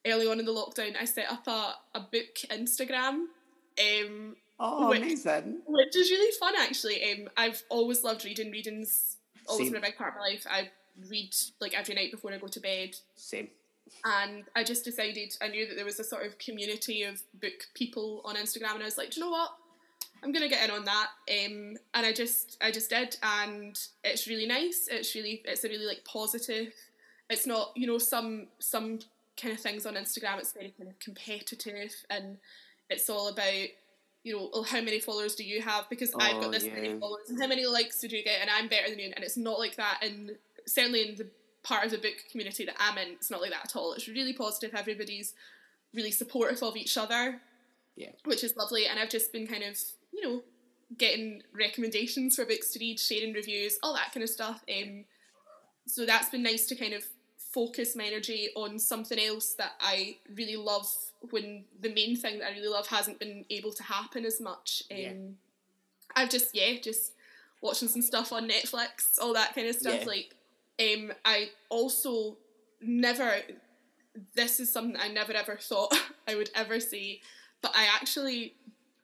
early on in the lockdown, I set up a, a book Instagram. Um, oh, which, amazing! Which is really fun, actually. Um, I've always loved reading. Reading's always Same. been a big part of my life. I read like every night before I go to bed. Same. And I just decided I knew that there was a sort of community of book people on Instagram, and I was like, do you know what? I'm gonna get in on that. Um, and I just I just did, and it's really nice. It's really it's a really like positive. It's not you know some some kind of things on Instagram. It's very kind of competitive, and it's all about you know oh, how many followers do you have because oh, I've got this yeah. many followers and how many likes did you get and I'm better than you and it's not like that and certainly in the part of the book community that I'm in it's not like that at all it's really positive everybody's really supportive of each other yeah which is lovely and I've just been kind of you know getting recommendations for books to read sharing reviews all that kind of stuff um, so that's been nice to kind of focus my energy on something else that I really love when the main thing that I really love hasn't been able to happen as much. Um, yeah. I've just yeah, just watching some stuff on Netflix, all that kind of stuff. Yeah. Like, um, I also never. This is something I never ever thought I would ever say, but I actually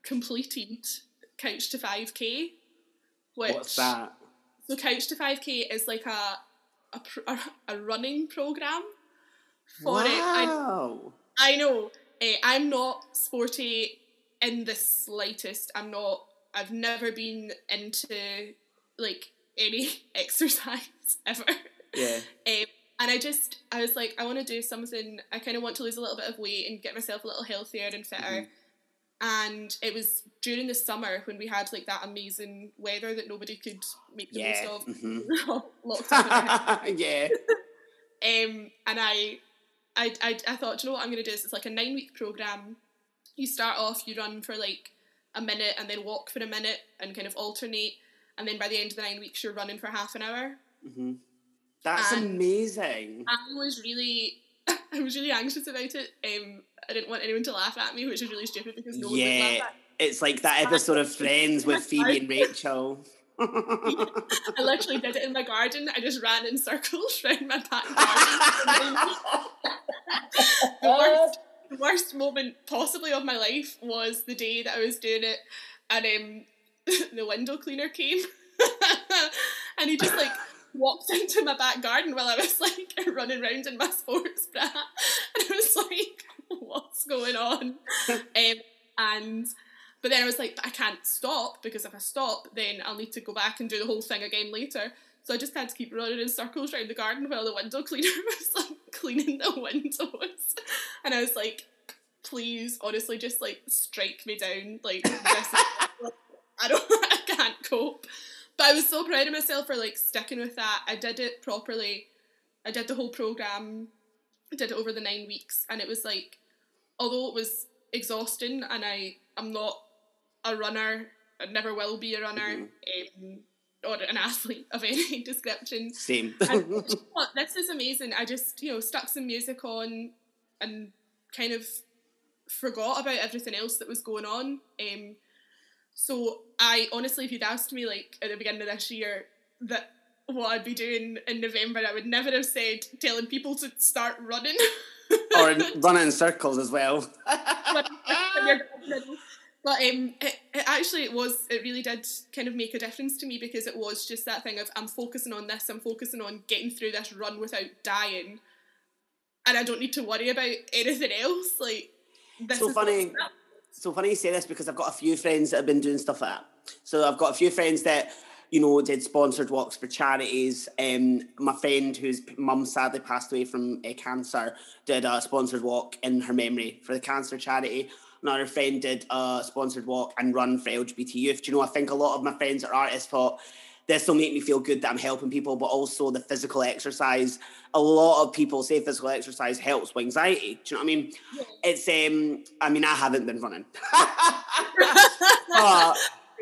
completed Couch to Five K. Which, What's that? So Couch to Five K is like a a, a, a running program for wow. it. I, I know. Uh, I'm not sporty in the slightest. I'm not. I've never been into like any exercise ever. Yeah. Um, and I just, I was like, I want to do something. I kind of want to lose a little bit of weight and get myself a little healthier and fitter. Mm-hmm and it was during the summer when we had like that amazing weather that nobody could make the yeah. most of. Mm-hmm. yeah. um, and I, I, I, I thought, you know what I'm going to do? This? It's like a nine week program. You start off, you run for like a minute, and then walk for a minute, and kind of alternate. And then by the end of the nine weeks, you're running for half an hour. Mm-hmm. That's and amazing. I was really, I was really anxious about it. Um, I didn't want anyone to laugh at me, which is really stupid because no yeah, one would laugh at me. It's like that episode of Friends with Phoebe and Rachel. I literally did it in my garden. I just ran in circles around my back garden. the, worst, the worst moment possibly of my life was the day that I was doing it and um, the window cleaner came and he just like walked into my back garden while I was like running around in my sports bra and I was like what's going on? um, and but then I was like, I can't stop because if I stop, then I'll need to go back and do the whole thing again later. So I just had to keep running in circles around the garden while the window cleaner was like cleaning the windows. And I was like, please, honestly, just like strike me down. Like this I don't I can't cope. But I was so proud of myself for like sticking with that. I did it properly. I did the whole program. I did it over the nine weeks, and it was like although it was exhausting and I I'm not a runner, I never will be a runner, mm-hmm. um, or an athlete of any description. Same. and, this is amazing. I just, you know, stuck some music on and kind of forgot about everything else that was going on. Um, so I honestly, if you'd asked me like at the beginning of this year that what I'd be doing in November, I would never have said telling people to start running. or running in circles as well. But um, it, it actually it was it really did kind of make a difference to me because it was just that thing of I'm focusing on this, I'm focusing on getting through this run without dying, and I don't need to worry about anything else. Like this so funny. So funny you say this because I've got a few friends that have been doing stuff like that. So I've got a few friends that you know did sponsored walks for charities. Um, my friend whose mum sadly passed away from uh, cancer did a sponsored walk in her memory for the cancer charity. Another friend did a sponsored walk and run for LGBT youth. Do you know? I think a lot of my friends are artists thought this will make me feel good that I'm helping people, but also the physical exercise. A lot of people say physical exercise helps with anxiety. Do you know what I mean? It's um, I mean, I haven't been running. but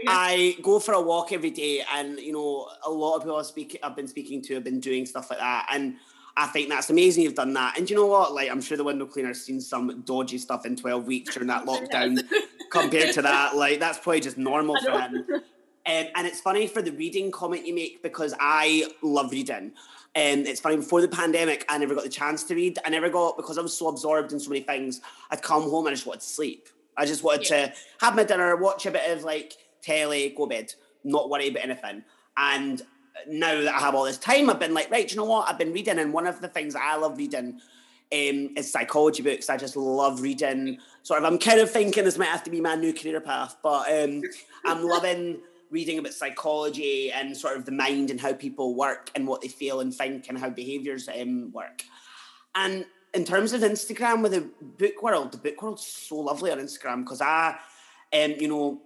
I go for a walk every day, and you know, a lot of people I speak, I've been speaking to have been doing stuff like that, and I think that's amazing. You've done that, and you know what? Like, I'm sure the window cleaner's seen some dodgy stuff in 12 weeks during that lockdown. compared to that, like that's probably just normal for him. Um, and it's funny for the reading comment you make because I love reading. And it's funny, before the pandemic, I never got the chance to read. I never got, because I was so absorbed in so many things, I'd come home and I just wanted to sleep. I just wanted Yeah. to have my dinner, watch a bit of like telly, go bed, not worry about anything. And now that I have all this time, I've been like, right, you know what? I've been reading, and one of the things I love reading um, is psychology books. I just love reading. Sort of, I'm kind of thinking this might have to be my new career path, but um, I'm loving reading about psychology and sort of the mind and how people work and what they feel and think and how behaviors um, work. And in terms of Instagram with the book world, the book world's so lovely on Instagram because I, um, you know,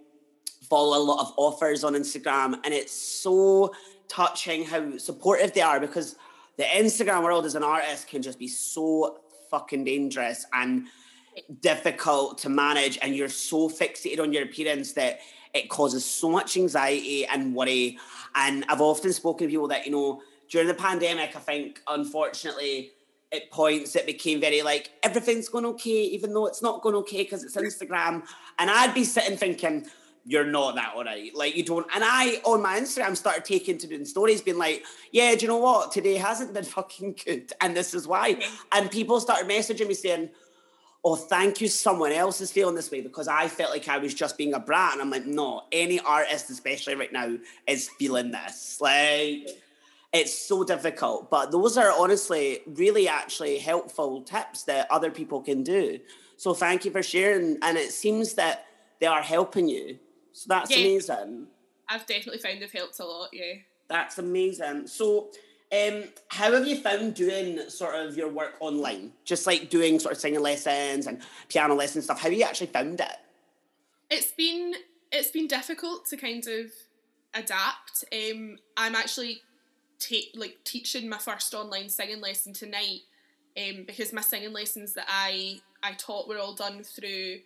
follow a lot of authors on Instagram and it's so touching how supportive they are because the Instagram world as an artist can just be so fucking dangerous and difficult to manage and you're so fixated on your appearance that it causes so much anxiety and worry and I've often spoken to people that you know during the pandemic I think unfortunately at points it became very like everything's going okay even though it's not going okay because it's Instagram and I'd be sitting thinking you're not that alright. Like you don't. And I on my Instagram started taking to doing stories, being like, "Yeah, do you know what? Today hasn't been fucking good, and this is why." And people started messaging me saying, "Oh, thank you. Someone else is feeling this way because I felt like I was just being a brat." And I'm like, "No, any artist, especially right now, is feeling this. Like." It's so difficult, but those are honestly really actually helpful tips that other people can do. So thank you for sharing. And it seems that they are helping you. So that's Yeah. amazing. I've definitely found they've helped a lot. Yeah. That's amazing. So, um, how have you found doing sort of your work online? Just like doing sort of singing lessons and piano lessons stuff. How have you actually found it? it's been it's been difficult to kind of adapt. Um, I'm actually take like teaching my first online singing lesson tonight, um, because my singing lessons that I I taught were all done through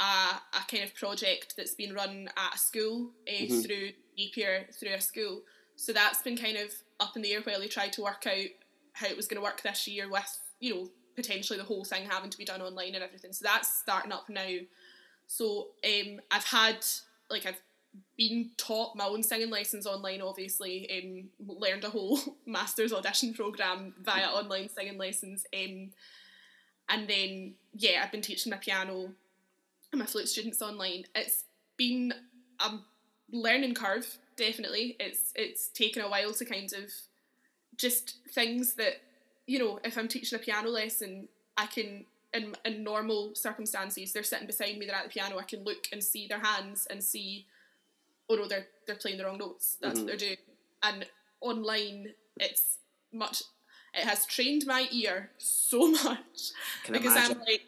a, a kind of project that's been run at a school uh, Mhm. through Napier through a school. So that's been kind of up in the air while they tried to work out how it was going to work this year with you know potentially the whole thing having to be done online and everything. So that's starting up now. So um, I've had like I've been taught my own singing lessons online. Obviously, um, learned a whole master's audition program via online singing lessons. Um, and then yeah, I've been teaching my piano and my flute students online. It's been a learning curve. Definitely, it's it's taken a while to kind of just things that you know. If I'm teaching a piano lesson, I can in, in normal circumstances, they're sitting beside me, they're at the piano, I can look and see their hands and see, oh no, they're they're playing the wrong notes. That's Mhm. what they're doing. And online, it's much. It has trained my ear so much Can because imagine. I'm like,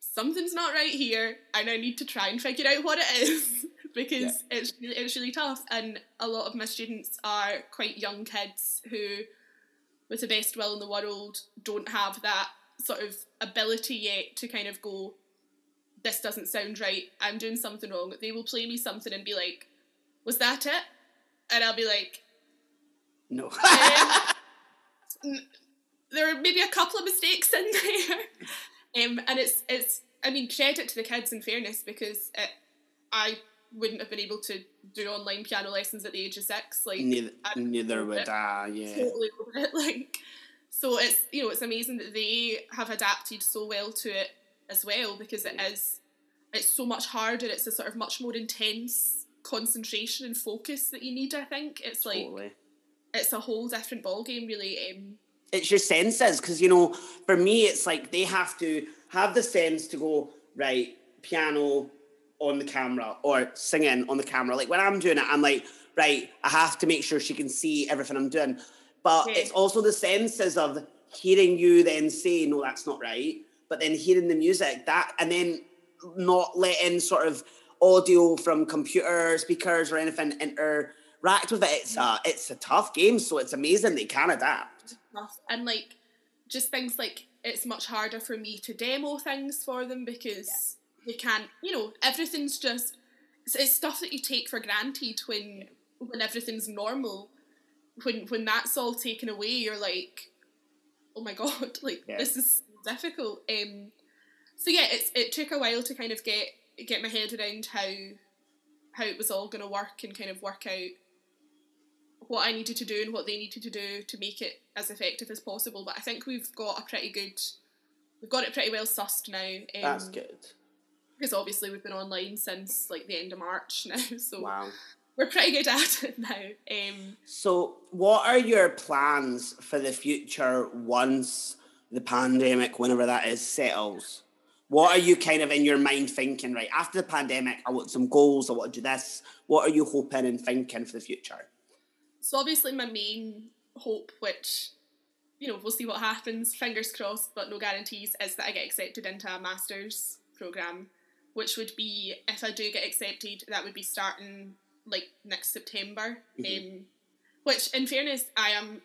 something's not right here, and I need to try and figure out what it is because it's really, it's really tough. And a lot of my students are quite young kids who, with the best will in the world, don't have that sort of ability yet to kind of go, this doesn't sound right. I'm doing something wrong. They will play me something and be like, was that it? And I'll be like, no. um, there are maybe a couple of mistakes in there, um, and it's it's. I mean, credit to the kids in fairness because it, I wouldn't have been able to do online piano lessons at the age of six. Like neither, neither would I. Yeah. totally over it. Like, so it's you know it's amazing that they have adapted so well to it as well because it is it's so much harder. It's a sort of much more intense concentration and focus that you need. I think it's like Totally. it's a whole different ball game, really. Um, it's your senses because you know for me it's like they have to have the sense to go right piano on the camera or singing on the camera. Like when i'm doing it i'm like right i have to make sure she can see everything i'm doing. But it's also the senses of hearing you then say no that's not right. But then hearing the music that and then not letting sort of audio from computer speakers or anything interact with it. It's a mm-hmm. it's a tough game so it's amazing they can adapt. And like just things like it's much harder for me to demo things for them because they can't you know, everything's just it's, it's stuff that you take for granted when when everything's normal. When when that's all taken away, you're like, Oh my god, like Yeah. this is difficult. Um so yeah, it's it took a while to kind of get get my head around how how it was all gonna work and kind of work out what I needed to do and what they needed to do to make it as effective as possible. But I think we've got a pretty good, we've got it pretty well sussed now. Um, That's good. Because obviously we've been online since like the end of March now, so Wow. we're pretty good at it now. Um, So, what are your plans for the future once the pandemic, whenever that is, settles? What are you kind of in your mind thinking, right? After the pandemic, I want some goals, I want to do this. What are you hoping and thinking for the future? so obviously my main hope, which you know we'll see what happens, fingers crossed, but no guarantees, is that I get accepted into a masters program, which would be if I do get accepted, that would be starting like next September. Um, which, in fairness, I am.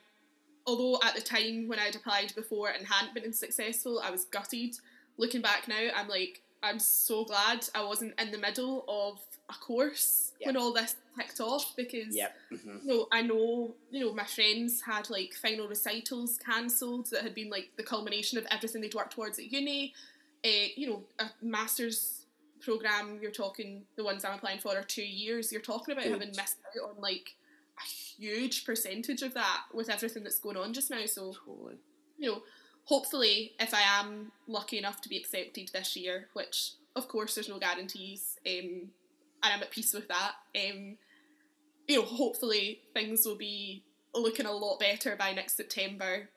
Although at the time when I'd applied before and hadn't been successful, I was gutted. Looking back now, I'm like, I'm so glad I wasn't in the middle of a course when all this kicked off because Yep. hmm you know, I know, you know, my friends had like final recitals cancelled that had been like the culmination of everything they'd worked towards at uni. Uh, you know, a master's program, you're talking, the ones I'm applying for are two years. You're talking about having missed out on like a huge percentage of that with everything that's going on just now. So, Totally. you know, hopefully, if I am lucky enough to be accepted this year, which of course there's no guarantees, um, and I'm at peace with that. Um, you know, hopefully things will be looking a lot better by next September.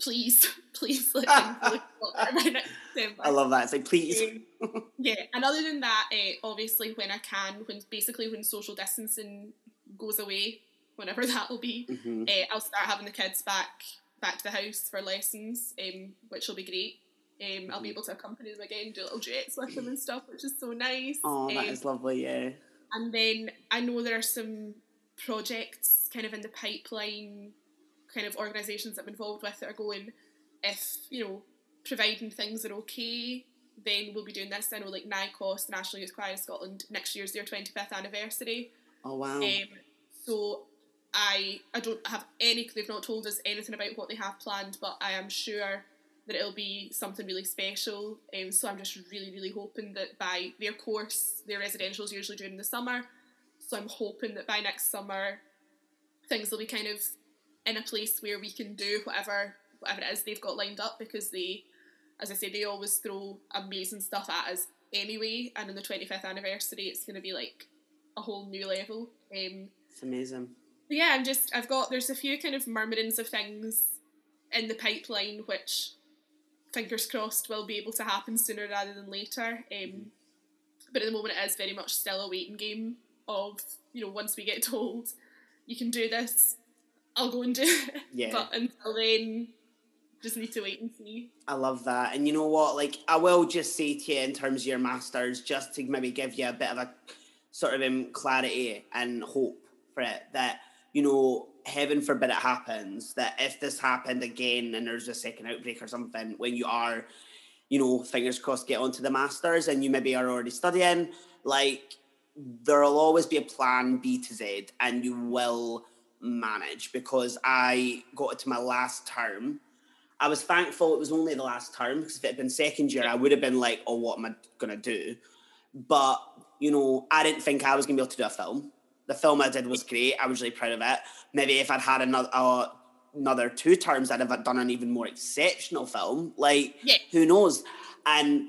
Please, please let things look a lot better by next September. I love that. It's like, please. Um, yeah, and other than that, uh, obviously when I can, when basically when social distancing goes away, whenever that will be, Mhm. uh, I'll start having the kids back back to the house for lessons, um, which will be great. Um, I'll be Mhm. able to accompany them again, do little duets with them and stuff, which is so nice. Oh, that Um, is lovely, yeah. and then I know there are some projects kind of in the pipeline, kind of organisations that I'm involved with that are going, if, you know, providing things are okay, then we'll be doing this. I know like NYCOS, the National Youth Choir of Scotland, next year's their 25th anniversary. Oh, wow. Um, so I I don't have any. They've not told us anything about what they have planned, but I am sure that it'll be something really special. Um, so I'm just really really hoping that by their course, their residential is usually during the summer. So I'm hoping that by next summer, things will be kind of in a place where we can do whatever whatever it is they've got lined up because they, as I say, they always throw amazing stuff at us anyway. And on the 25th anniversary, it's going to be like a whole new level. Um, it's amazing. yeah, I'm just I've got there's a few kind of murmurings of things in the pipeline which fingers crossed will be able to happen sooner rather than later. Um, but at the moment it is very much still a waiting game of, you know, once we get told you can do this, I'll go and do it. Yeah. But until then, just need to wait and see. I love that. And you know what? Like, I will just say to you in terms of your masters, just to maybe give you a bit of a sort of um, clarity and hope for it that, you know, heaven forbid it happens, that if this happened again and there's a second outbreak or something, when you are, you know, fingers crossed, get onto the masters and you maybe are already studying, like, there'll always be a plan B to Z and you will manage because I got to my last term. I was thankful it was only the last term because if it had been second year, I would have been like, oh, what am I going to do? But, you know, I didn't think I was going to be able to do a film. The film I did was great. I was really proud of it. Maybe if I'd had another, uh, another two terms, I'd have done an even more exceptional film. Like, Yeah. who knows? And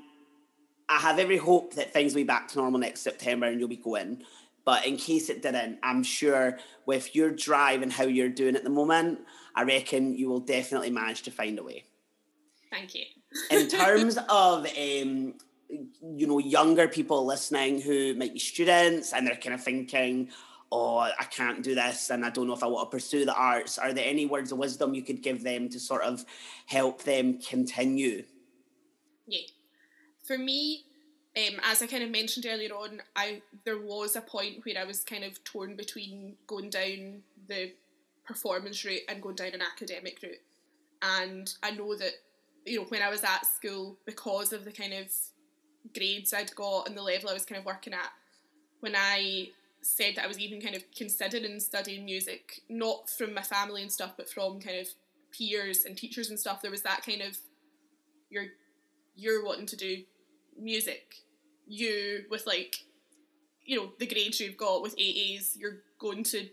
I have every hope that things will be back to normal next September and you'll be going. But in case it didn't, I'm sure with your drive and how you're doing at the moment, I reckon you will definitely manage to find a way. Thank you. in terms of um, you know younger people listening who might be students and they're kind of thinking, "Oh, I can't do this, and I don't know if I want to pursue the arts." Are there any words of wisdom you could give them to sort of help them continue? Yeah, for me, um, as I kind of mentioned earlier on, I there was a point where I was kind of torn between going down the performance route and going down an academic route. And I know that, you know, when I was at school, because of the kind of grades I'd got and the level I was kind of working at, when I said that I was even kind of considering studying music, not from my family and stuff, but from kind of peers and teachers and stuff, there was that kind of you're you're wanting to do music you with like you know the grades you've got with AAs, you're going to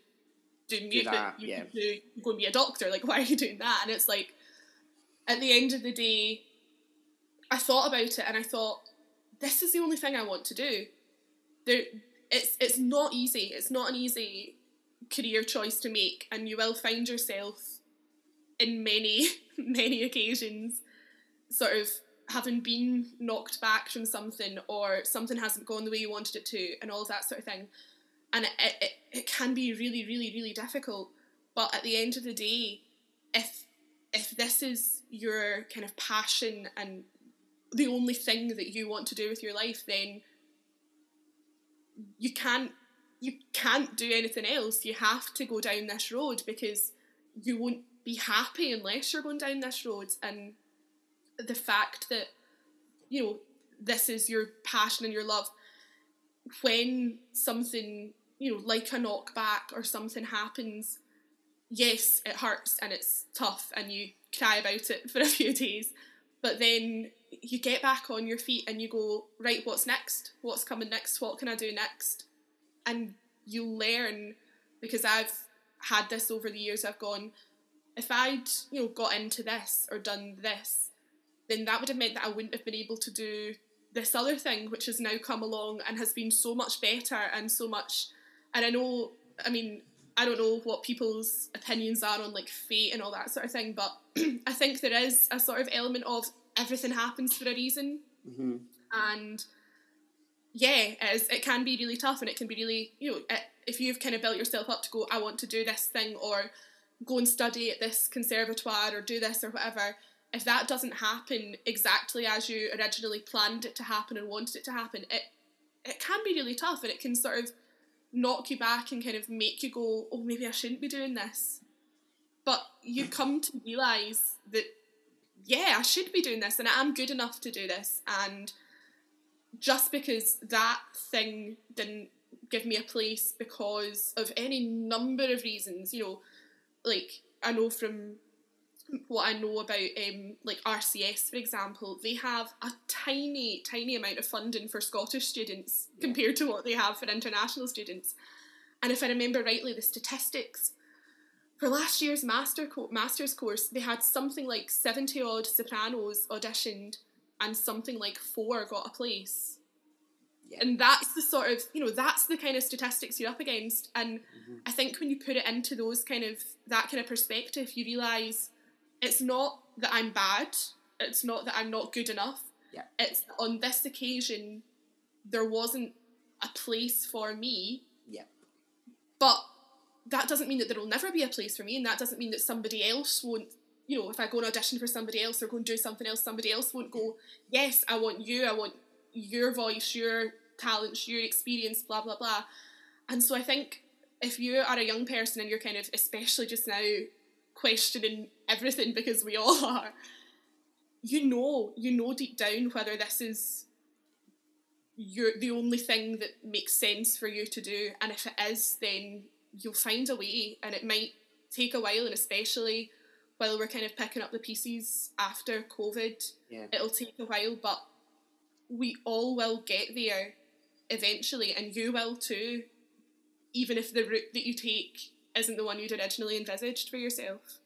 do music. Do you yeah. do, you're going to be a doctor. Like, why are you doing that? And it's like, at the end of the day, I thought about it and I thought, this is the only thing I want to do. There, it's it's not easy. It's not an easy career choice to make, and you will find yourself in many many occasions, sort of having been knocked back from something or something hasn't gone the way you wanted it to and all of that sort of thing and it, it, it can be really really really difficult. But at the end of the day if if this is your kind of passion and the only thing that you want to do with your life then you can't you can't do anything else. You have to go down this road because you won't be happy unless you're going down this road. And the fact that you know this is your passion and your love when something you know like a knockback or something happens yes it hurts and it's tough and you cry about it for a few days but then you get back on your feet and you go right what's next what's coming next what can i do next and you learn because i've had this over the years i've gone if i'd you know got into this or done this then that would have meant that I wouldn't have been able to do this other thing, which has now come along and has been so much better and so much. And I know, I mean, I don't know what people's opinions are on like fate and all that sort of thing, but I think there is a sort of element of everything happens for a reason. Mm-hmm. And yeah, it, is, it can be really tough and it can be really, you know, it, if you've kind of built yourself up to go, I want to do this thing or go and study at this conservatoire or do this or whatever if that doesn't happen exactly as you originally planned it to happen and wanted it to happen, it it can be really tough and it can sort of knock you back and kind of make you go, oh, maybe I shouldn't be doing this. But you mm. come to realise that, yeah, I should be doing this and I'm good enough to do this. And just because that thing didn't give me a place because of any number of reasons, you know, like I know from what I know about um, like RCS, for example, they have a tiny, tiny amount of funding for Scottish students yeah. compared to what they have for international students. And if I remember rightly, the statistics for last year's master co- master's course, they had something like 70 odd sopranos auditioned and something like four got a place. Yeah. And that's the sort of, you know, that's the kind of statistics you're up against. And mm-hmm. I think when you put it into those kind of, that kind of perspective, you realise it's not that I'm bad. It's not that I'm not good enough. Yeah. It's on this occasion there wasn't a place for me. Yeah. But that doesn't mean that there will never be a place for me, and that doesn't mean that somebody else won't. You know, if I go and audition for somebody else or go and do something else, somebody else won't go. Yes, I want you. I want your voice, your talents, your experience, blah blah blah. And so I think if you are a young person and you're kind of, especially just now, questioning everything because we all are. You know, you know deep down whether this is your the only thing that makes sense for you to do, and if it is, then you'll find a way, and it might take a while, and especially while we're kind of picking up the pieces after COVID, yeah. it'll take a while, but we all will get there eventually, and you will too, even if the route that you take isn't the one you'd originally envisaged for yourself.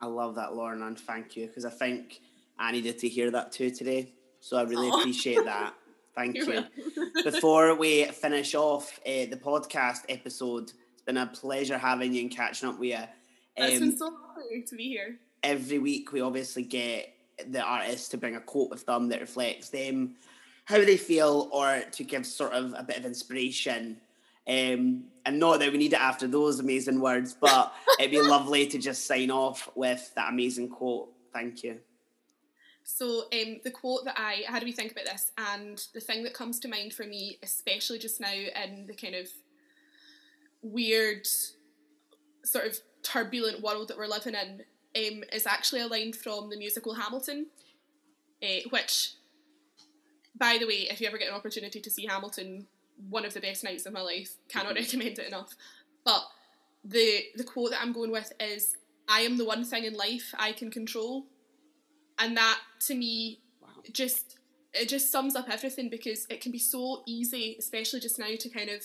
I love that, Lorna, and thank you because I think I needed to hear that too today. So I really Aww. appreciate that. Thank You're you. Before we finish off uh, the podcast episode, it's been a pleasure having you and catching up with you. It's Um, been so lovely to be here. every week we obviously get the artists to bring a quote with them that reflects them, how they feel, or to give sort of a bit of inspiration. Um, and not that we need it after those amazing words, but it'd be lovely to just sign off with that amazing quote. Thank you. So um, the quote that I, had to be think about this, and the thing that comes to mind for me, especially just now in the kind of weird, sort of turbulent world that we're living in, um, is actually a line from the musical Hamilton, uh, which, by the way, if you ever get an opportunity to see Hamilton, one of the best nights of my life, cannot mm-hmm. recommend it enough. But the the quote that I'm going with is, "I am the one thing in life I can control." and that to me Wow. just it just sums up everything because it can be so easy especially just now to kind of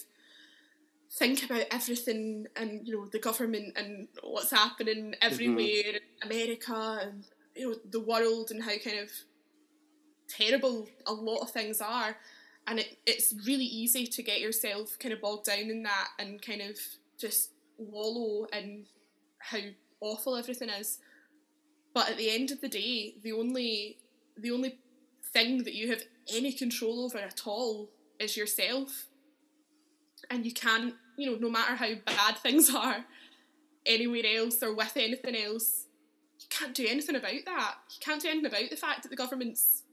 think about everything and you know the government and what's happening everywhere mm-hmm. in america and you know the world and how kind of terrible a lot of things are and it, it's really easy to get yourself kind of bogged down in that and kind of just wallow in how awful everything is but at the end of the day, the only the only thing that you have any control over at all is yourself. And you can't, you know, no matter how bad things are anywhere else or with anything else, you can't do anything about that. You can't do anything about the fact that the government's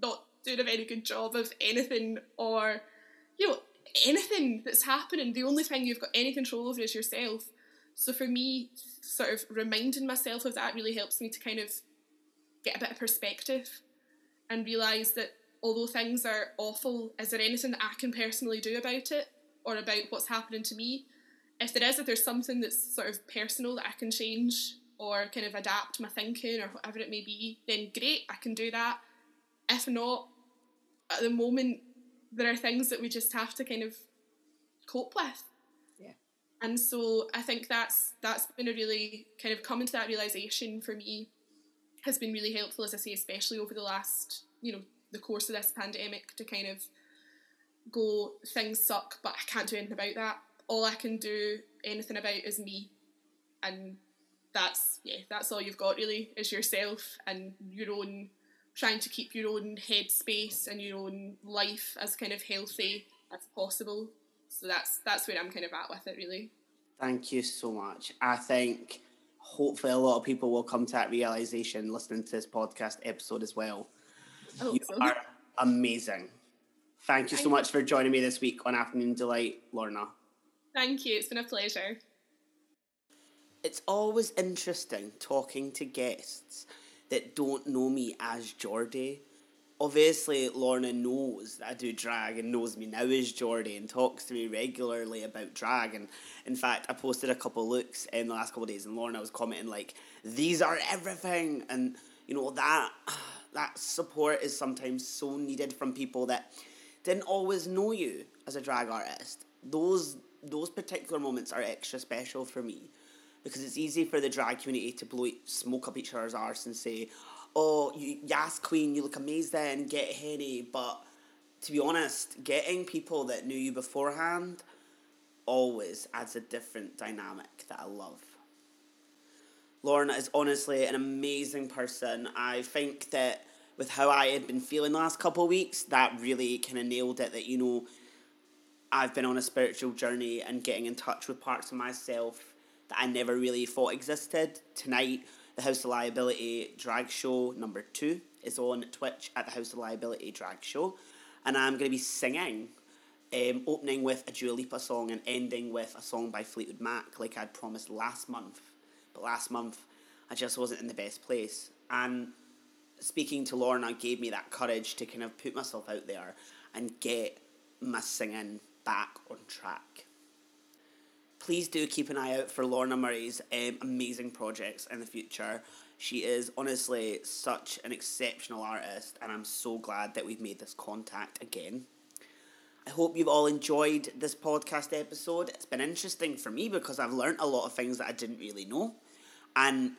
not doing a very good job of anything or, you know, anything that's happening. The only thing you've got any control over is yourself. So for me, sort of reminding myself of that really helps me to kind of get a bit of perspective and realise that although things are awful, is there anything that I can personally do about it or about what's happening to me? If there is, if there's something that's sort of personal that I can change or kind of adapt my thinking or whatever it may be, then great, I can do that. If not, at the moment, there are things that we just have to kind of cope with Yeah. and so I think that's that's been a really kind of coming to that realization for me has been really helpful, as I say, especially over the last you know the course of this pandemic to kind of go things suck, but I can't do anything about that. All I can do anything about is me, and that's yeah, that's all you've got really is yourself and your own trying to keep your own headspace and your own life as kind of healthy as possible so that's that's where I'm kind of at with it really. Thank you so much. I think hopefully a lot of people will come to that realization listening to this podcast episode as well. You so. are amazing. Thank you so much for joining me this week on Afternoon Deelight, Lorna. Thank you. It's been a pleasure. It's always interesting talking to guests that don't know me as Geordie. Obviously, Lorna knows that I do drag and knows me now as Geordie and talks to me regularly about drag. And in fact, I posted a couple looks in the last couple days, and Lorna was commenting like, "These are everything," and you know that that support is sometimes so needed from people that didn't always know you as a drag artist. Those those particular moments are extra special for me because it's easy for the drag community to blow smoke up each other's arse and say, "Oh, you, yes, queen, you look amazing, get henny." But to be honest, getting people that knew you beforehand always adds a different dynamic that I love. Lorna is honestly an amazing person. I think that with how I had been feeling the last couple of weeks, that really kind of nailed it. That you know, I've been on a spiritual journey and getting in touch with parts of myself that I never really thought existed. Tonight, the House of Liability drag show number two is on Twitch at the House of Liability drag show, and I'm going to be singing. Um, opening with a Dua Lipa song and ending with a song by Fleetwood Mac, like I'd promised last month. But last month, I just wasn't in the best place. And speaking to Lorna gave me that courage to kind of put myself out there and get my singing back on track. Please do keep an eye out for Lorna Murray's um, amazing projects in the future. She is honestly such an exceptional artist, and I'm so glad that we've made this contact again. I hope you've all enjoyed this podcast episode. It's been interesting for me because I've learned a lot of things that I didn't really know. And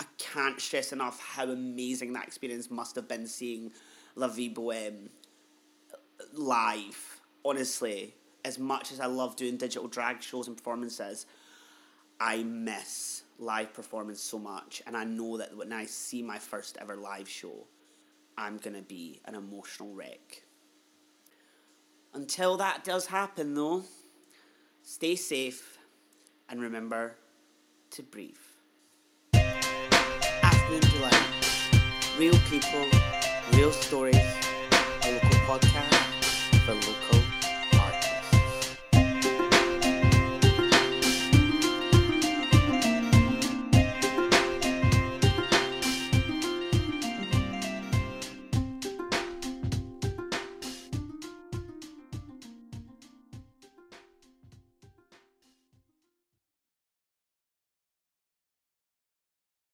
I can't stress enough how amazing that experience must have been seeing La Vie Boheme live, honestly, as much as I love doing digital drag shows and performances, I miss live performance so much. And I know that when I see my first ever live show, I'm going to be an emotional wreck. Until that does happen, though, stay safe and remember to breathe. Afternoon Deelight. Real people, real stories, a local podcast for local